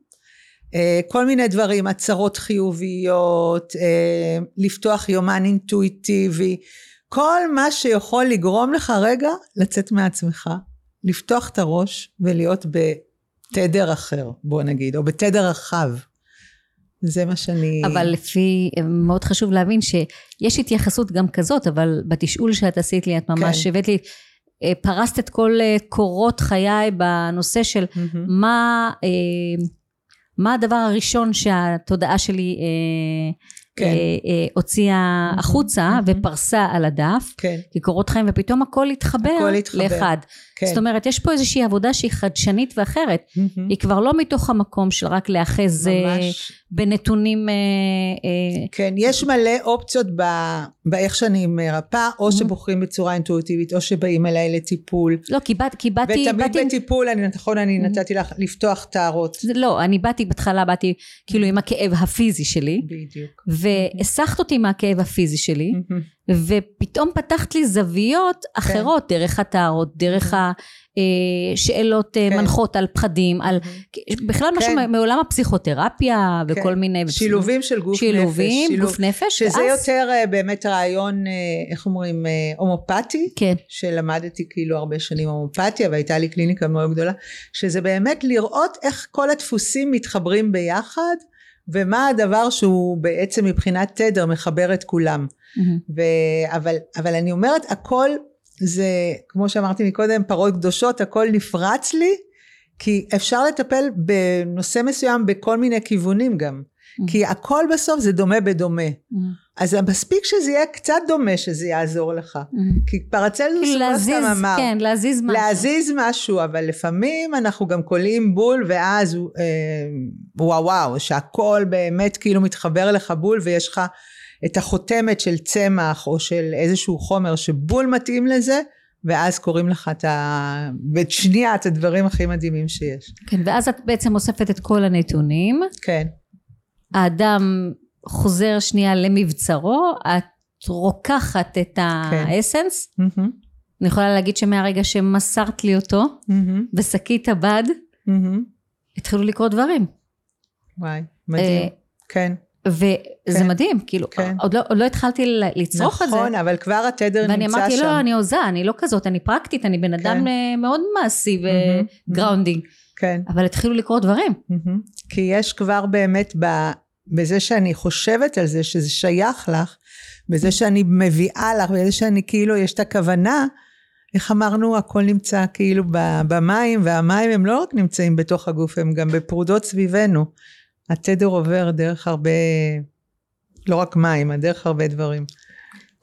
אה, כל מיני דברים, הצהרות חיוביות, אה, לפתוח יומן אינטואיטיבי, כל מה שיכול לגרום לך רגע לצאת מעצמך, לפתוח את הראש ולהיות. תדר אחר, בוא נגיד, או בתדר רחב. זה מה שאני... אבל לפי, מאוד חשוב להבין שיש התייחסות גם כזאת, אבל בתשאול שאת עשית לי, את ממש כן. הבאת לי, אה, פרסת את כל אה, קורות חיי בנושא של מהמם. מה, אה, מה הדבר הראשון שהתודעה שלי כן. אה, אה, הוציאה החוצה מהמם. ופרסה על הדף, כן, כקורות חיים, ופתאום הכל התחבר הכל התחבר. לאחד. כן. זאת אומרת, יש פה איזושהי עבודה שהיא חדשנית ואחרת. מהמם. היא כבר לא מתוך המקום של רק להאחז אה. בנתונים אה, אה, כן, יש מלא אופציות ב- באיך שאני מרפאה, או שבוחרים בצורה אינטואיטיבית, או שבאים אליי לטיפול. לא, כי באת- כי באתי, ותמיד באתי, בטיפול, אני, נכון, אני נתתי לך לפתוח טהרות. לא, אני באתי, בהתחלה באתי כאילו עם הכאב הפיזי שלי, בדיוק. והסחת אותי מהכאב הפיזי שלי, מהמם. ופתאום פתחת לי זוויות אחרות, דרך הטהרות, דרך השאלות כן. מנחות על פחדים, על בכלל משהו כן. מעולם הפסיכותרפיה וכל כן. מיני... שילובים של גוף שילובים, נפש. שילוב- גוף נפש, שזה ואז- יותר אה, באמת רעיון, אה, איך אומרים, אה, הומופתי. כן, שלמדתי כאילו הרבה שנים הומופתיה והייתה לי קליניקה מאוד גדולה, שזה באמת לראות איך כל הדפוסים מתחברים ביחד ומה הדבר שהוא בעצם מבחינת תדר מחבר את כולם. מהמם. ו... אבל, אבל אני אומרת הכל זה כמו שאמרתי מקודם פרות קדושות הכל נפרץ לי כי אפשר לטפל בנושא מסוים בכל מיני כיוונים גם. כי הכל בסוף זה דומה בדומה. מהמם. אז מספיק שזה יהיה קצת דומה שזה יעזור לך. מהמם. כי הוא לא סתם אמר. כן, להזיז משהו. להזיז משהו, אבל לפעמים אנחנו גם קולעים בול ואז אה, וואו וואו, שהכל באמת כאילו מתחבר לך בול ויש לך את החותמת של צמח או של איזשהו חומר שבול מתאים לזה, ואז קוראים לך את ה... בשנייה את הדברים הכי מדהימים שיש. כן, ואז את בעצם אוספת את כל הנתונים, כן, האדם חוזר שנייה למבצרו, את רוקחת את כן. ה essence, מהמם, אני יכולה להגיד שמהרגע שמסרת לי אותו, בשקית הבד. התחילו לקרות דברים. וואי, מדהים, אה, כן, וזה כן. מדהים, כאילו, כן. עוד לא, עוד לא התחלתי לצרוך את זה. נכון, אבל כבר התדר ואני נמצא אמרתי, שם. לא, אני הוזה, אני לא כזאת, אני פרקטית, אני בן אדם כן. אה, מאוד מעשי ו grounding. כן. אבל התחילו לקרות דברים. מהמם. כי יש כבר באמת ב, בזה שאני חושבת על זה שזה שייך לך, בזה שאני מביאה לך, בזה שאני כאילו יש את הכוונה, איך אמרנו הכל נמצא כאילו במים והמים הם לא רק נמצאים בתוך הגוף הם גם בפרודות סביבנו. התדר עובר דרך הרבה, לא רק מים, דרך הרבה דברים.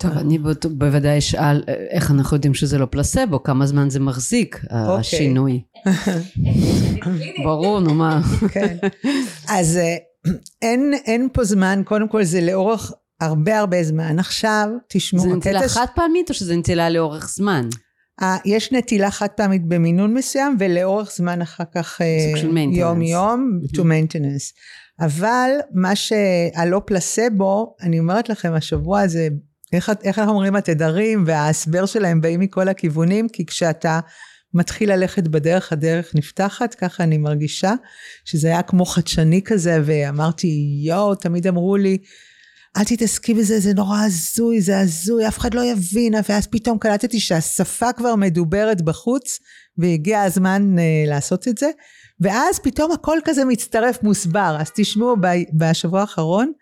טוב, אני בוודאי אשאל אה, איך אנחנו יודעים שזה לא פלסבו, כמה זמן זה מחזיק, אוקיי. השינוי. ברור, נו מה. כן. אז אה, אין, אין פה זמן, קודם כל זה לאורך הרבה הרבה זמן. עכשיו, תשמעו, זה נטילה חד פעמית או שזה נטילה לאורך זמן? אה, יש נטילה חד פעמית במינון מסוים ולאורך זמן אחר כך. יום יום to maintenance. אבל מה שהלא פלסבו, אני אומרת לכם השבוע הזה, איך, איך אנחנו אומרים התדרים וההסבר שלהם באים מכל הכיוונים, כי כשאתה מתחיל ללכת בדרך, הדרך נפתחת, ככה אני מרגישה, שזה היה כמו חדשני כזה, ואמרתי, יואו, תמיד אמרו לי, אל תתעסקי בזה, זה נורא הזוי, זה הזוי, אף אחד לא יבין, ואז פתאום קלטתי שהשפה כבר מדוברת בחוץ, והגיע הזמן uh, לעשות את זה, ואז פתאום הכל כזה מצטרף, מוסבר. אז תשמעו, ב- בשבוע האחרון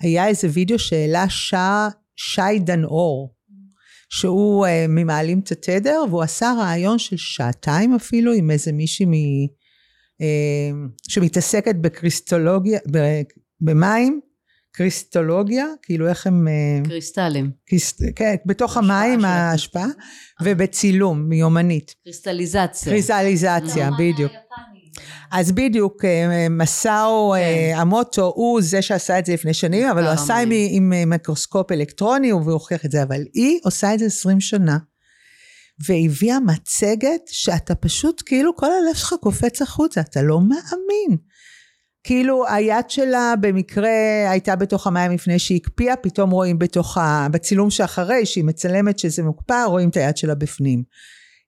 היה איזה וידאו שהעלה שע, שי דנאור, שהוא uh, ממעלים את התדר, והוא עשה רעיון של שעתיים אפילו עם איזה מישהי מ... uh, שמתעסקת בקריסטולוגיה, ב- במים, קריסטולוגיה, כאילו איך הם... אה, קריסטלים. כיס- כן, בתוך המים ההשפעה, ובצילום, מיומנית. קריסטליזציה. קריזליזציה, בדיוק. אז בדיוק, אה, מסאו אה, המוטו הוא זה שעשה את זה לפני שנים, אבל הוא עשה עם. עם אה, מיקרוסקופ אלקטרוני והוכיח את זה, אבל היא עושה את זה 20 שנה, והביאה מצגת שאתה פשוט, כאילו כל הלב שלך קופץ החוצה, אתה לא מאמין. כאילו היד שלה במקרה הייתה בתוך המים לפני שהיא הקפיאה, פתאום רואים בתוך ה... בצילום שאחרי, שהיא מצלמת שזה מוקפא, רואים את היד שלה בפנים.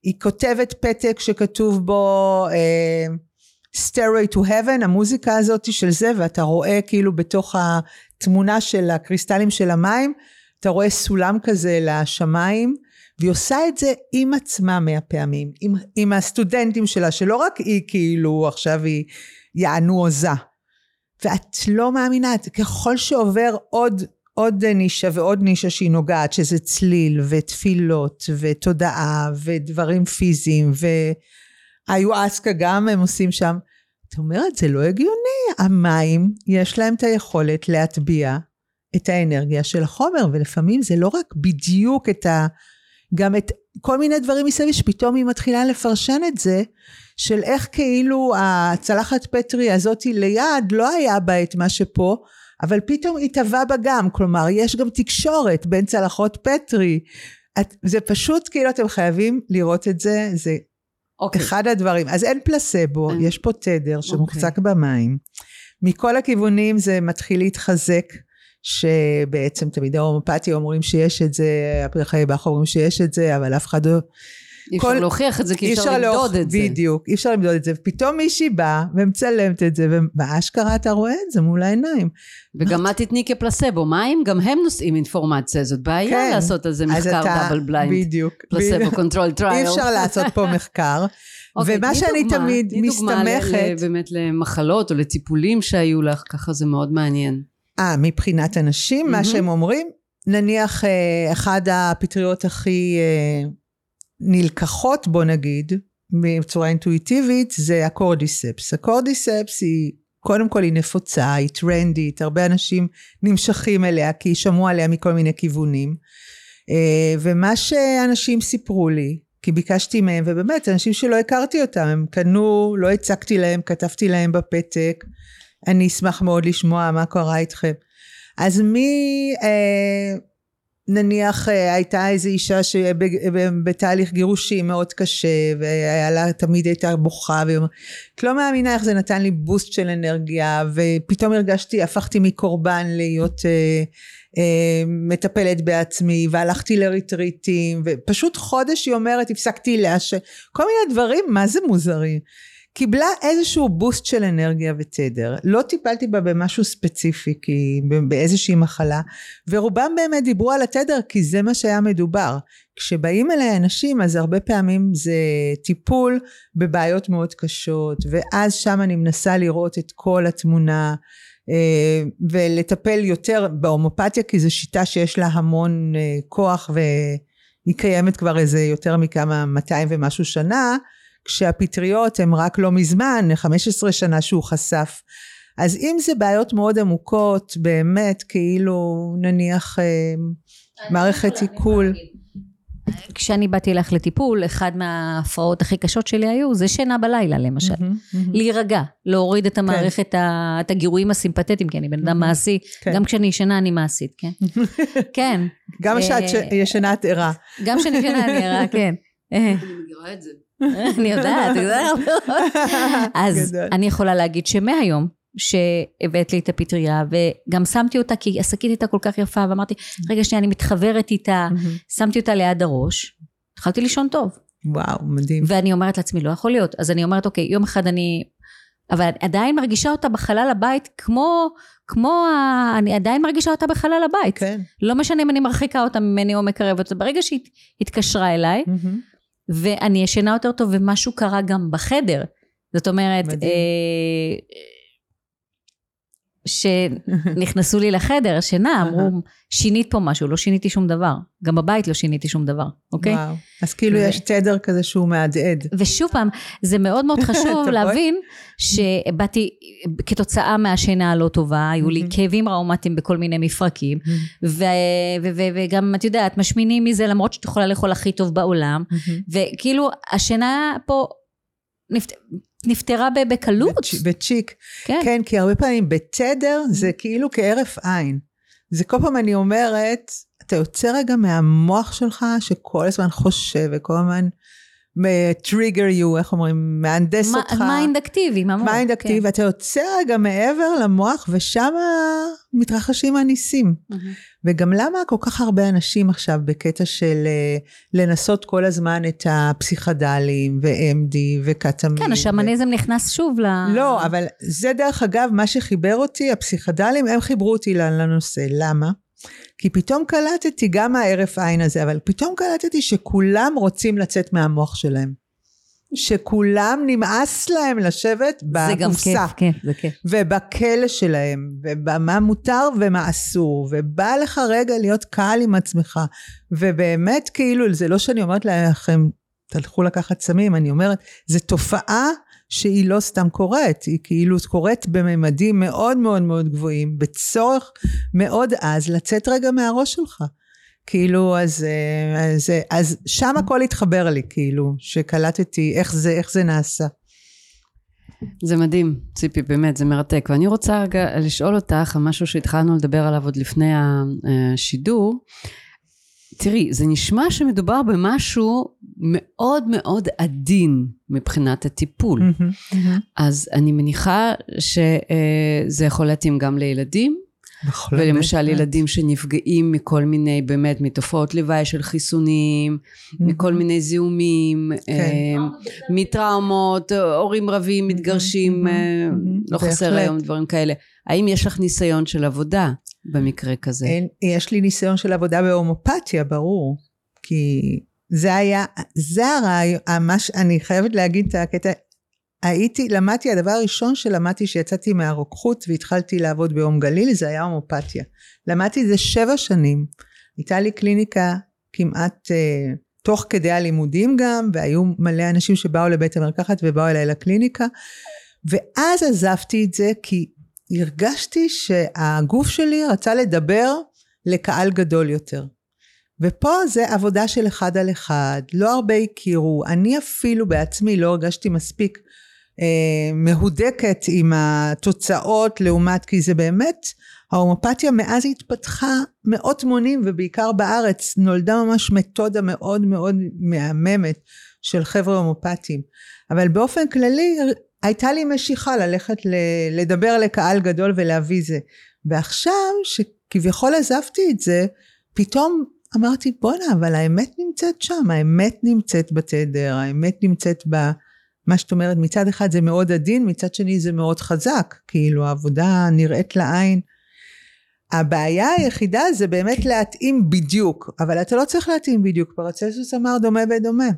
היא כותבת פתק שכתוב בו אה, Stairway to Heaven, המוזיקה הזאת של זה, ואתה רואה כאילו בתוך התמונה של הקריסטלים של המים, אתה רואה סולם כזה לשמיים, והיא עושה את זה עם עצמה מאה פעמים, עם, עם הסטודנטים שלה, שלא רק היא כאילו עכשיו היא יענו הוזה, ואת לא מאמינה, ככל שעובר עוד, עוד נישה ועוד נישה שהיא נוגעת, שזה צליל ותפילות ותודעה ודברים פיזיים והיואסקה גם הם עושים שם. את אומרת, זה לא הגיוני, המים, יש להם את היכולת להטביע את האנרגיה של החומר, ולפעמים זה לא רק בדיוק את ה... גם את כל מיני דברים מסביב, שפתאום היא מתחילה לפרשן את זה, של איך כאילו הצלחת פטרי הזאתי ליד, לא היה בה את מה שפה, אבל פתאום התהווה בה גם, כלומר, יש גם תקשורת בין צלחות פטרי. את, זה פשוט כאילו אתם חייבים לראות את זה, זה אוקיי. אחד הדברים. אז אין פלסבו, אין. יש פה תדר שמוחזק במים. מכל הכיוונים זה מתחיל להתחזק, שבעצם תמיד ההומופתיה אומרים שיש את זה, הפרחי באך אומרים שיש את זה, אבל אף אחד לא... אי אפשר להוכיח את זה, כי אי אפשר למדוד את זה. בדיוק, אי אפשר למדוד את זה. ופתאום מישהי באה ומצלמת את זה, ובאשכרה אתה רואה את זה מול העיניים. וגם מה תתני כפלצבו? מים? גם הם נושאים אינפורמציה, זאת בעיה כן. לעשות על זה מחקר double blind. בדיוק. פלצבו. control trial. אי אפשר לעשות פה מחקר. אוקיי, ומה שאני דוגמה, תמיד תני דוגמה מסתמכת- באמת למחלות או לטיפולים שהיו לך, ככה זה מאוד מעניין. אה, מבחינת אנשים, מה. שהם אומרים, נניח אה, אחד הפטריות הכי אה, נלקחות, בוא נגיד, בצורה אינטואיטיבית, זה הקורדיספס. הקורדיספס היא, קודם כל היא נפוצה, היא טרנדית, הרבה אנשים נמשכים אליה, כי שמעו עליה מכל מיני כיוונים. אה, ומה שאנשים סיפרו לי, כי ביקשתי מהם, ובאמת, אנשים שלא הכרתי אותם, הם קנו, לא הצגתי להם, כתבתי להם בפתק, אני אשמח מאוד לשמוע מה קרה איתכם. אז מי, אה, נניח אה, הייתה איזו אישה שבתהליך גירושים מאוד קשה, והיה לה, תמיד הייתה בוכה, והיא אומרת, את לא מאמינה איך זה נתן לי בוסט של אנרגיה, ופתאום הרגשתי, הפכתי מקורבן להיות אה, אה, מטפלת בעצמי, והלכתי לריטריטים, ופשוט חודש היא אומרת, הפסקתי לעשן, כל מיני דברים, מה זה מוזרים. קיבלה איזשהו בוסט של אנרגיה ותדר. לא טיפלתי בה במשהו ספציפי, כי באיזושהי מחלה, ורובם באמת דיברו על התדר, כי זה מה שהיה מדובר. כשבאים אליי אנשים, אז הרבה פעמים זה טיפול בבעיות מאוד קשות, ואז שם אני מנסה לראות את כל התמונה, אה, ולטפל יותר בהומופתיה, כי זו שיטה שיש לה המון אה, כוח, והיא קיימת כבר איזה יותר מכמה 200 ומשהו שנה, כשהפטריות הן רק לא מזמן, 15 שנה שהוא חשף. אז אם זה בעיות מאוד עמוקות, באמת, כאילו נניח אה, מערכת עיכול. כשאני באתי אלייך לטיפול, אחד מההפרעות הכי קשות שלי היו, זה שינה בלילה למשל. מהמם, מהמם. להירגע, להוריד את המערכת, ה- את הגירויים הסימפתטיים, כי אני בן אדם מעשי. כן. גם כשאני ישנה אני מעשית, כן? כן. גם כשאת אה, ש- ישנה את ערה. גם כשאני ישנה אני ערה, כן. אה, אני מכירה את זה. אני יודעת, את יודעת. אז גדול. אני יכולה להגיד שמהיום שהבאת לי את הפטריה וגם שמתי אותה כי השקית הייתה כל כך יפה ואמרתי רגע שנייה אני מתחברת איתה מהמם. שמתי אותה ליד הראש התחלתי לישון טוב וואו, מדהים. ואני אומרת לעצמי לא יכול להיות אז אני אומרת אוקיי יום אחד אני אבל עדיין מרגישה אותה בחלל הבית כמו כמו ה... אני עדיין מרגישה אותה בחלל הבית כן. לא משנה אם אני מרחיקה אותה ממני או מקרבת אותה ברגע שהיא התקשרה אליי מהמם. ואני ישנה יותר טוב ומשהו קרה גם בחדר. זאת אומרת. אה, שנכנסו לי לחדר, שינה, אמרו, שינית פה משהו, לא שיניתי שום דבר. גם בבית לא שיניתי שום דבר, אוקיי? וואו. אז כאילו ו- יש תדר כזה שהוא מהדהד. ושוב פעם, זה מאוד מאוד חשוב? להבין שבאתי כתוצאה מהשינה הלא טובה, היו לי. כאבים ראומטיים בכל מיני מפרקים, ו- ו- ו- וגם, את יודעת, משמינים מזה למרות שאת יכולה לאכול הכי טוב בעולם. וכאילו השינה פה. נפתרה בקלות, בצ'- בצ'יק. כן. כן, כי הרבה פעמים בתדר זה כאילו כהרף עין. זה כל פעם אני אומרת, אתה יוצא רגע מהמוח שלך שכל הזמן חושב וכל הזמן trigger you, איך אומרים, מהנדס מה- אותך. mind אקטיבי, ממש. mind אקטיבי, ואתה יוצא רגע מעבר למוח ושם מתרחשים הניסים. וגם למה כל כך הרבה אנשים עכשיו בקטע של אה, לנסות כל הזמן את הפסיכדלים ו-MD וקטמין. כן, השמניזם נכנס שוב ל... לא, אבל זה דרך אגב מה שחיבר אותי, הפסיכדלים, הם חיברו אותי לנושא. למה? כי פתאום קלטתי, גם ההרף עין הזה, אבל פתאום קלטתי שכולם רוצים לצאת מהמוח שלהם. שכולם נמאס להם לשבת זה גם כיף, בקופסה. כן, זה כיף. ובכלא שלהם, ומה מותר ומה אסור, ובא לך רגע להיות קל עם עצמך, ובאמת כאילו, זה לא שאני אומרת לכם, תלכו לקחת סמים, אני אומרת, זו תופעה שהיא לא סתם קורית, היא כאילו קורית בממדים מאוד מאוד מאוד גבוהים, בצורך מאוד עז לצאת רגע מהראש שלך. כאילו, אז, אה, אז, אז שם הכל התחבר לי, כאילו, שקלטתי איך זה, איך זה נעשה. זה מדהים, ציפי, באמת, זה מרתק. ואני רוצה רגע לשאול אותך על משהו שהתחלנו לדבר עליו עוד לפני השידור. תראי, זה נשמע שמדובר במשהו מאוד מאוד עדין מבחינת הטיפול. אז אני מניחה שזה יכול להתאים גם לילדים, בכל ולמשל אמת. ילדים שנפגעים מכל מיני, באמת, מתופעות לוואי של חיסונים, מכל מיני זיהומים, כן. אה, מטראומות, הורים רבים, מתגרשים, אה, לא חסר. היום דברים כאלה. האם יש לך ניסיון של עבודה במקרה כזה? אין, יש לי ניסיון של עבודה בהומופתיה, ברור. כי זה היה, זה הרעיון, מה ש- אני חייבת להגיד את הקטע, הייתי, למדתי, הדבר הראשון שלמדתי שיצאתי מהרוקחות והתחלתי לעבוד בהום גליל, זה היה הומופתיה. למדתי את זה שבע שנים. הייתה לי קליניקה כמעט אה, תוך כדי הלימודים גם, והיו מלא אנשים שבאו לבית המרקחת ובאו אליי לקליניקה, ואז עזבתי את זה כי הרגשתי שהגוף שלי רצה לדבר לקהל גדול יותר. ופה זה עבודה של אחד על אחד, לא הרבה הכירו, אני אפילו בעצמי לא הרגשתי מספיק אה, מהודקת עם התוצאות לעומת, כי זה באמת, ההומופתיה מאז התפתחה מאות מונים ובעיקר בארץ נולדה ממש מתודה מאוד מאוד מהממת של חבר'ה הומופתיים. אבל באופן כללי הייתה לי משיכה ללכת ל- לדבר לקהל גדול ולהביא זה. ועכשיו שכביכול עזבתי את זה, פתאום אמרתי בואנה אבל האמת נמצאת שם, האמת נמצאת בתדר, האמת נמצאת ב... מה שאת אומרת, מצד אחד זה מאוד עדין, מצד שני זה מאוד חזק, כאילו העבודה נראית לעין. הבעיה היחידה זה באמת להתאים בדיוק, אבל אתה לא צריך להתאים בדיוק, פרצסוס אמר דומה בדומה.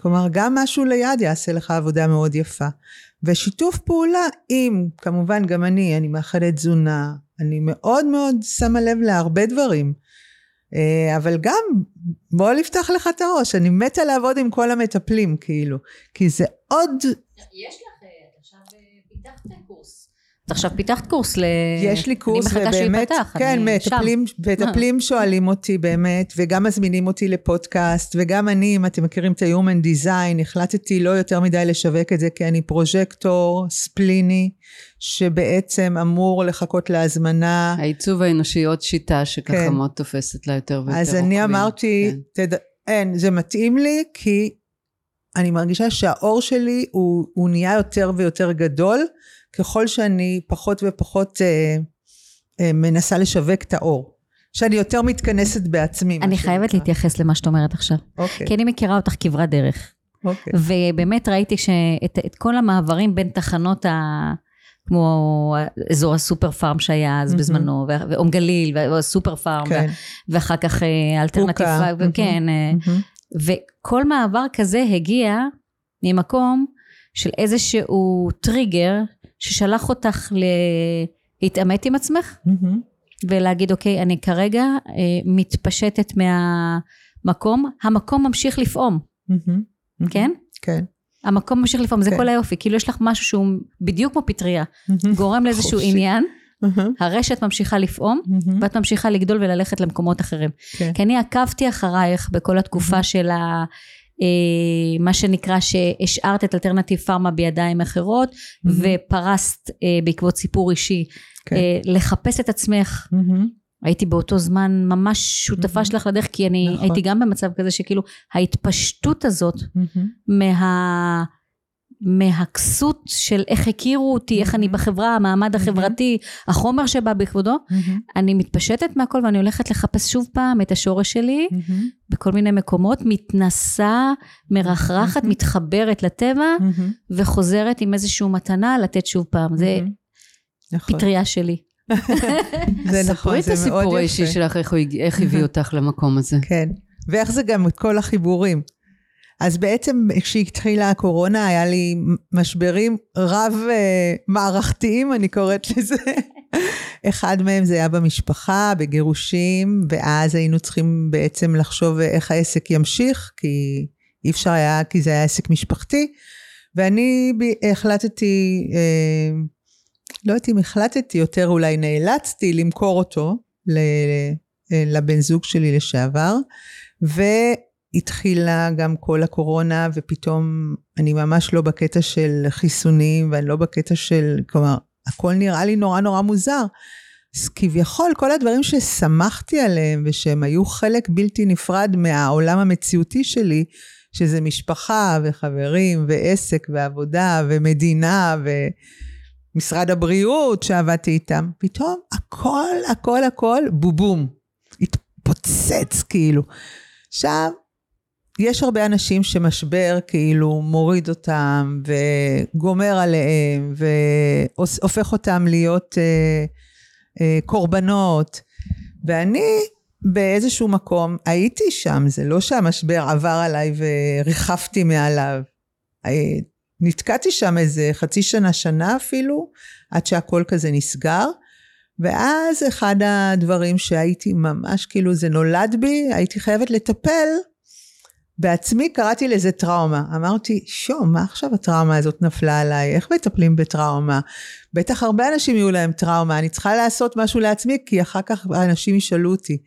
כלומר, גם משהו ליד יעשה לך עבודה מאוד יפה. ושיתוף פעולה עם, כמובן גם אני, אני מאחלת תזונה, אני מאוד מאוד שמה לב להרבה דברים. אה, אבל גם, בוא נפתח לך את הראש, אני מתה לעבוד עם כל המטפלים, כאילו. כי זה עוד, יש לך, את עכשיו פיתחת קורס. את עכשיו פיתחת קורס ל... יש לי קורס, אני מחכה ובאמת, שייפתח, כן, אני שם. מטפלים, מטפלים שואלים אותי באמת, וגם מזמינים אותי לפודקאסט, וגם אני, אם אתם מכירים את ה-Human Design, החלטתי לא יותר מדי לשווק את זה, כי אני פרוז'קטור ספליני, שבעצם אמור לחכות להזמנה. העיצוב האנושי עוד שיטה שככה כן. מאוד תופסת לה יותר ויותר אז אני עוקבים. אמרתי, כן. תד... אין, זה מתאים לי, כי אני מרגישה שהאור שלי הוא, הוא נהיה יותר ויותר גדול, ככל שאני פחות ופחות אה, אה, מנסה לשווק את האור. שאני יותר מתכנסת בעצמי. אני חייבת שנקרא. להתייחס למה שאת אומרת עכשיו. אוקיי, כי אני מכירה אותך כברת דרך. אוקיי. ובאמת ראיתי שאת את כל המעברים בין תחנות ה... כמו אזור הסופר פארם שהיה אז מהמם. בזמנו, ואום גליל, והסופר פארם, כן. ואחר כך אה, אלטרנטיבה. וכן, אה, מהמם. וכל מעבר כזה הגיע ממקום של איזשהו טריגר ששלח אותך. להתעמת עם עצמך. ולהגיד אוקיי אני כרגע אה, מתפשטת מהמקום, המקום ממשיך לפעום. כן? כן. המקום ממשיך לפעום, זה כן. כל היופי, כאילו יש לך משהו שהוא בדיוק כמו פטריה. גורם לאיזשהו. עניין. הרשת ממשיכה לפעום. ואת ממשיכה לגדול וללכת למקומות אחרים. כן. כי אני עקבתי אחרייך בכל התקופה של ה... אה, מה שנקרא שהשארת את אלטרנטיב פארמה בידיים אחרות מהמם. ופרסת אה, בעקבות סיפור אישי כן. אה, לחפש את עצמך מהמם. הייתי באותו זמן ממש שותפה מהמם. שלך לדרך כי אני נכון. הייתי גם במצב כזה שכאילו ההתפשטות הזאת מהמם. מה... מהכסות של איך הכירו אותי, איך אני מהמם. בחברה, המעמד החברתי, החומר שבא בכבודו, מהמם. אני מתפשטת מהכל ואני הולכת לחפש שוב פעם את השורש שלי. בכל מיני מקומות, מתנסה, מרחרחת. מתחברת לטבע. וחוזרת עם איזושהי מתנה לתת שוב פעם. זה. נכון. פטריה שלי. זה ספרי נכון, את זה מאוד הסיפור יפה. האישי שלך, איך הוא הג- איך הביא אותך למקום הזה. כן, ואיך זה גם את כל החיבורים. אז בעצם כשהתחילה הקורונה היה לי משברים רב אה, אני קוראת לזה. אחד מהם זה היה במשפחה, בגירושים, ואז היינו צריכים בעצם לחשוב איך העסק ימשיך, כי אי אפשר היה, כי זה היה עסק משפחתי. ואני החלטתי, אה, לא יודעת אם החלטתי יותר, אולי נאלצתי למכור אותו לבן זוג שלי לשעבר, והתחילה גם כל הקורונה, ופתאום אני ממש לא בקטע של חיסונים, ואני לא בקטע של, כלומר, הכל נראה לי נורא נורא מוזר. אז כביכול כל הדברים ששמחתי עליהם ושהם היו חלק בלתי נפרד מהעולם המציאותי שלי, שזה משפחה וחברים ועסק ועבודה ומדינה ומשרד הבריאות שעבדתי איתם, פתאום הכל, הכל, הכל בובום. התפוצץ כאילו. עכשיו, יש הרבה אנשים שמשבר כאילו מוריד אותם וגומר עליהם והופך אותם להיות אה, אה, קורבנות. ואני באיזשהו מקום הייתי שם, זה לא שהמשבר עבר עליי וריחפתי מעליו. אה, נתקעתי שם איזה חצי שנה, שנה אפילו, עד שהכל כזה נסגר. ואז אחד הדברים שהייתי ממש, כאילו זה נולד בי, הייתי חייבת לטפל בעצמי קראתי לזה טראומה. אמרתי, שו, מה עכשיו הטראומה הזאת נפלה עליי? איך מטפלים בטראומה? בטח הרבה אנשים יהיו להם טראומה, אני צריכה לעשות משהו לעצמי, כי אחר כך האנשים ישאלו אותי.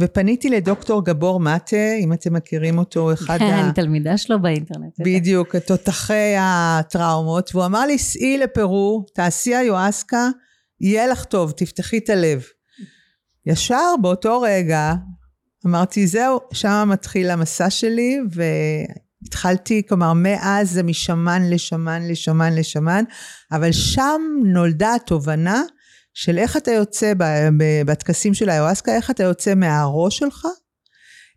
ופניתי לדוקטור גבור מטה, אם אתם מכירים אותו, אחד כן, ה... כן, אני תלמידה שלו באינטרנט. בדיוק, תותחי הטראומות, והוא אמר לי, סעי לפרו, תעשי היואסקה, יהיה לך טוב, תפתחי את הלב. ישר באותו רגע אמרתי, זהו, שם מתחיל המסע שלי, והתחלתי, כלומר, מאז זה משמן לשמן לשמן לשמן, אבל שם נולדה התובנה של איך אתה יוצא בטקסים של האיואסקה, איך אתה יוצא מהראש שלך,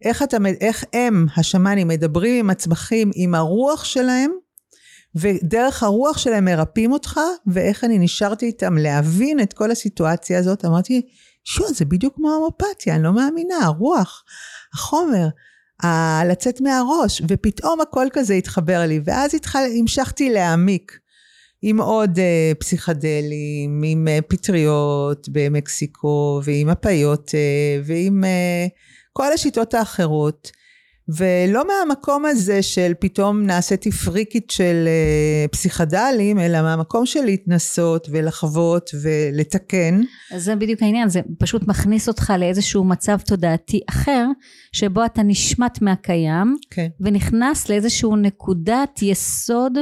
איך, אתה, איך הם, השמאנים, מדברים עם הצמחים, עם הרוח שלהם, ודרך הרוח שלהם מרפאים אותך, ואיך אני נשארתי איתם להבין את כל הסיטואציה הזאת. אמרתי, שו, זה בדיוק כמו הומופתיה, אני לא מאמינה, הרוח, החומר, ה- לצאת מהראש, ופתאום הכל כזה התחבר לי, ואז התחל, המשכתי להעמיק עם עוד uh, פסיכדלים, עם uh, פטריות במקסיקו, ועם הפיות, uh, ועם uh, כל השיטות האחרות. ולא מהמקום הזה של פתאום נעשיתי פריקית של אה, פסיכדלים, אלא מהמקום של להתנסות ולחוות ולתקן. אז זה בדיוק העניין, זה פשוט מכניס אותך לאיזשהו מצב תודעתי אחר, שבו אתה נשמט מהקיים, כן. ונכנס לאיזשהו נקודת יסוד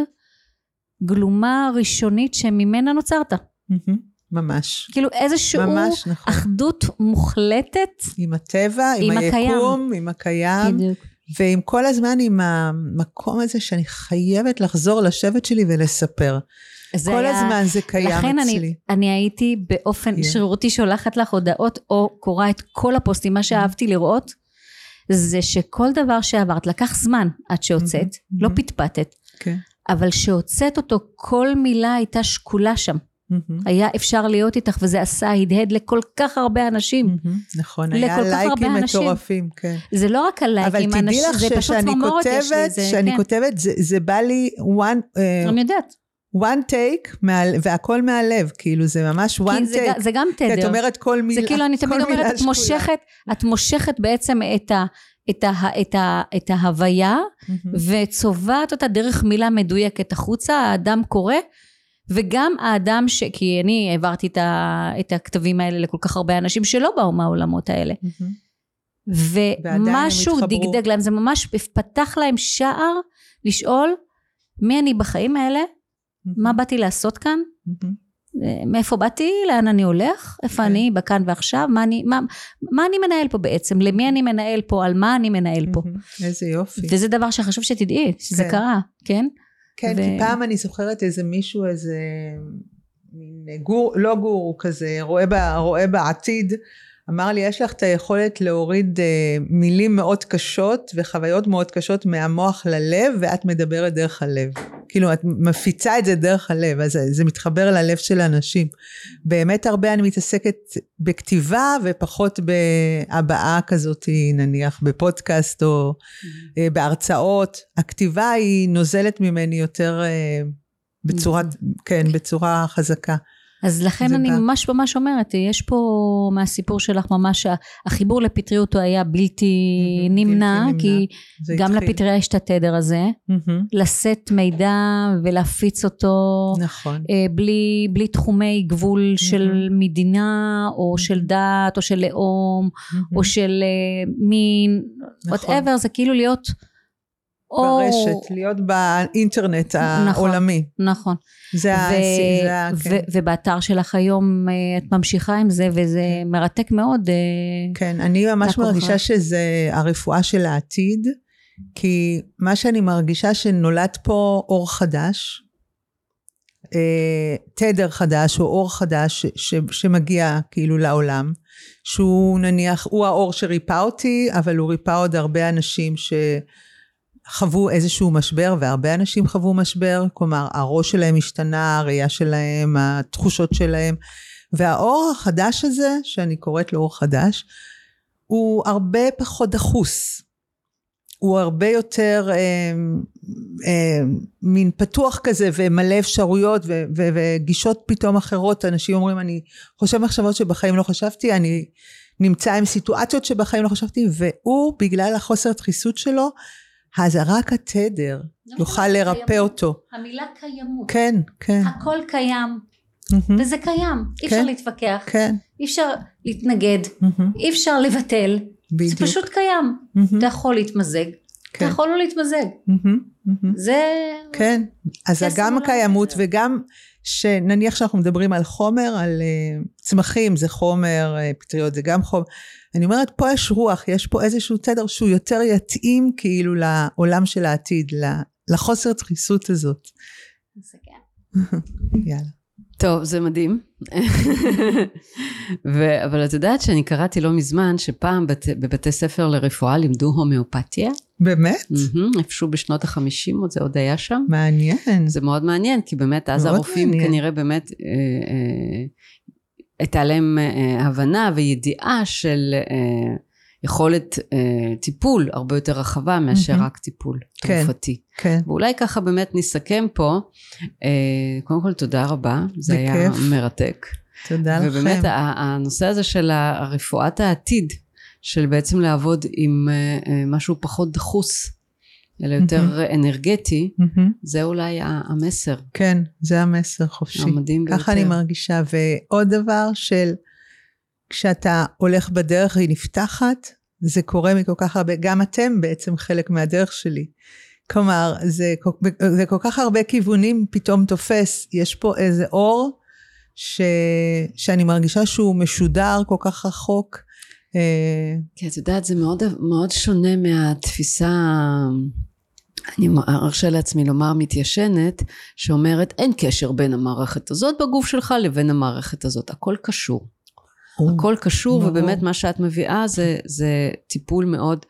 גלומה ראשונית שממנה נוצרת. Mm-hmm. ממש. כאילו איזשהו ממש, נכון. אחדות מוחלטת. עם הטבע, עם, עם היקום, הקיים. עם הקיים. בדיוק. ועם כל הזמן עם המקום הזה שאני חייבת לחזור לשבט שלי ולספר. כל היה... הזמן זה קיים לכן אצלי. לכן אני, אני הייתי באופן yeah. כן. שרירותי שולחת לך הודעות או קוראה את כל הפוסטים, מה שאהבתי לראות זה שכל דבר שעברת לקח זמן עד שהוצאת, mm-hmm, לא פטפטת, okay. כן. אבל שהוצאת אותו כל מילה הייתה שקולה שם. Mm-hmm. היה אפשר להיות איתך וזה עשה הדהד לכל כך הרבה אנשים. Mm-hmm. נכון, היה לייקים מטורפים, כן. זה לא רק הלייקים, אבל תדעי לך שכשאני כותבת, כשאני כן. כותבת, זה, זה בא לי one... Uh, אני יודעת. one take, מעל, והכל מהלב, כאילו זה ממש one זה, take. זה גם תדר. כי את אומרת כל מילה, זה כאילו אני תמיד אומרת, את מושכת, את מושכת בעצם את ה... את, ה, את, ה, את ההוויה mm-hmm. וצובעת אותה דרך מילה מדויקת החוצה, האדם קורא וגם האדם ש... כי אני העברתי את, ה... את הכתבים האלה לכל כך הרבה אנשים שלא באו מהעולמות האלה. Mm-hmm. ומשהו דגדג להם, זה ממש פתח להם שער לשאול מי אני בחיים האלה, mm-hmm. מה באתי לעשות כאן, mm-hmm. מאיפה באתי, לאן אני הולך, איפה. כן. אני בכאן ועכשיו, מה אני, מה, מה אני מנהל פה בעצם, למי אני מנהל פה, על מה אני מנהל פה. איזה יופי. וזה דבר שחשוב שתדעי, שזה כן. קרה, כן? כן, ו... כי פעם אני זוכרת איזה מישהו, איזה מין גור, לא גור כזה, רואה, בה, רואה בעתיד, אמר לי, יש לך את היכולת להוריד אה, מילים מאוד קשות וחוויות מאוד קשות מהמוח ללב, ואת מדברת דרך הלב. כאילו את מפיצה את זה דרך הלב, אז זה, מתחבר ללב של אנשים. באמת הרבה אני מתעסקת בכתיבה ופחות בהבעה כזאת, נניח בפודקאסט או אה, בהרצאות. הכתיבה היא נוזלת ממני יותר אה, בצורה, כן, בצורה חזקה. אז לכן אני בא. ממש ממש אומרת, יש פה מהסיפור שלך ממש, החיבור לפטריות הוא היה בלתי נמנע, בלתי כי גם התחיל. לפטריה יש את התדר הזה, mm-hmm. לשאת מידע ולהפיץ אותו, נכון. אה, בלי, בלי תחומי גבול mm-hmm. של מדינה, או mm-hmm. של דת, או של לאום, mm-hmm. או של אה, מין, נכון. whatever, זה כאילו להיות... ברשת, או... להיות באינטרנט נכון, העולמי. נכון. זה ו- ה... זה ה... כן. ובאתר שלך היום אה, את ממשיכה עם זה, וזה כן. מרתק מאוד. אה, כן, אני ממש לקוחה. מרגישה שזה הרפואה של העתיד, כי מה שאני מרגישה שנולד פה אור חדש, אה, תדר חדש או אור חדש ש, שמגיע כאילו לעולם, שהוא נניח, הוא האור שריפא אותי, אבל הוא ריפא עוד הרבה אנשים ש... חוו איזשהו משבר, והרבה אנשים חוו משבר, כלומר, הראש שלהם השתנה, הראייה שלהם, התחושות שלהם, והאור החדש הזה, שאני קוראת לו אור חדש, הוא הרבה פחות דחוס. הוא הרבה יותר אה, אה, מין פתוח כזה ומלא אפשרויות ו, ו, וגישות פתאום אחרות. אנשים אומרים, אני חושב מחשבות שבחיים לא חשבתי, אני נמצא עם סיטואציות שבחיים לא חשבתי, והוא, בגלל החוסר דחיסות שלו, אז רק התדר נכון, יוכל לרפא אותו. המילה קיימות. כן, כן. הכל קיים. Mm-hmm. וזה קיים, אי אפשר כן, להתווכח, כן. אי אפשר להתנגד, mm-hmm. אי אפשר לבטל, בדיוק. זה פשוט קיים. Mm-hmm. אתה יכול להתמזג, כן. אתה יכול לא להתמזג. Mm-hmm. Mm-hmm. זה... כן, אז גם הקיימות וגם שנניח שאנחנו מדברים על חומר, על uh, צמחים זה חומר, uh, פטריות זה גם חומר, אני אומרת פה יש רוח, יש פה איזשהו תדר שהוא יותר יתאים כאילו לעולם של העתיד, לחוסר דחיסות הזאת. יאללה. טוב, זה מדהים. ו- אבל את יודעת שאני קראתי לא מזמן שפעם בת- בבתי ספר לרפואה לימדו הומאופתיה. באמת? Mm-hmm, איפשהו בשנות החמישים עוד זה עוד היה שם. מעניין. זה מאוד מעניין, כי באמת אז הרופאים מעניין. כנראה באמת אה, אה, הייתה להם אה, הבנה וידיעה של אה, יכולת אה, טיפול הרבה יותר רחבה מאשר mm-hmm. רק טיפול כן, תרופתי. כן. ואולי ככה באמת נסכם פה. קודם כל תודה רבה, זה בכיף. היה מרתק. תודה ובאמת, לכם. ובאמת הנושא הזה של רפואת העתיד, של בעצם לעבוד עם משהו פחות דחוס. אלא יותר mm-hmm. אנרגטי, mm-hmm. זה אולי המסר. כן, זה המסר חופשי. המדהים ביותר. ככה אני מרגישה. ועוד דבר של, כשאתה הולך בדרך היא נפתחת, זה קורה מכל כך הרבה, גם אתם בעצם חלק מהדרך שלי. כלומר, זה, זה כל כך הרבה כיוונים פתאום תופס, יש פה איזה אור ש, שאני מרגישה שהוא משודר כל כך רחוק. אה, כי את יודעת, זה מאוד, מאוד שונה מהתפיסה אני ארשה לעצמי לומר מתיישנת, שאומרת אין קשר בין המערכת הזאת בגוף שלך לבין המערכת הזאת, הכל קשור. הכל קשור, ובאמת מה שאת מביאה זה, זה טיפול מאוד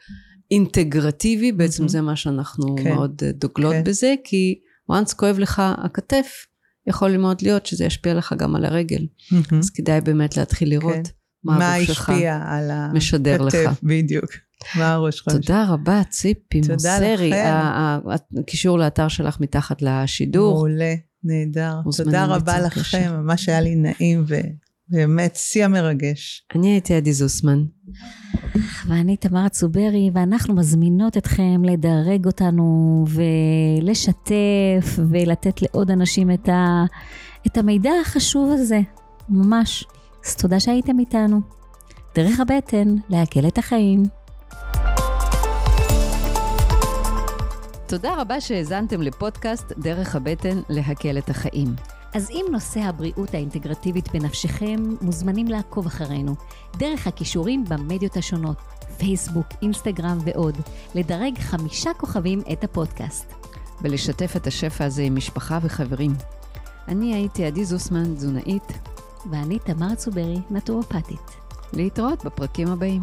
אינטגרטיבי, בעצם זה מה שאנחנו כן. מאוד דוגלות כן. בזה, כי once כואב לך הכתף, יכול מאוד להיות שזה ישפיע לך גם על הרגל. אז כדאי באמת להתחיל לראות כן. מה הגוף שלך משדר לך. בדיוק. מה הראש שלך? תודה רבה, ציפי מוסרי. הקישור לאתר שלך מתחת לשידור. מעולה, נהדר. תודה רבה לכם, ממש היה לי נעים ובאמת שיא המרגש. אני הייתי עדי זוסמן. ואני תמר צוברי, ואנחנו מזמינות אתכם לדרג אותנו ולשתף ולתת לעוד אנשים את, ה, את המידע החשוב הזה, ממש. אז תודה שהייתם איתנו. דרך הבטן, להקל את החיים. תודה רבה שהאזנתם לפודקאסט דרך הבטן להקל את החיים. אז אם נושא הבריאות האינטגרטיבית בנפשכם, מוזמנים לעקוב אחרינו, דרך הכישורים במדיות השונות, פייסבוק, אינסטגרם ועוד, לדרג חמישה כוכבים את הפודקאסט. ולשתף את השפע הזה עם משפחה וחברים. אני הייתי עדי זוסמן, תזונאית. ואני תמר צוברי, נטורופטית. להתראות בפרקים הבאים.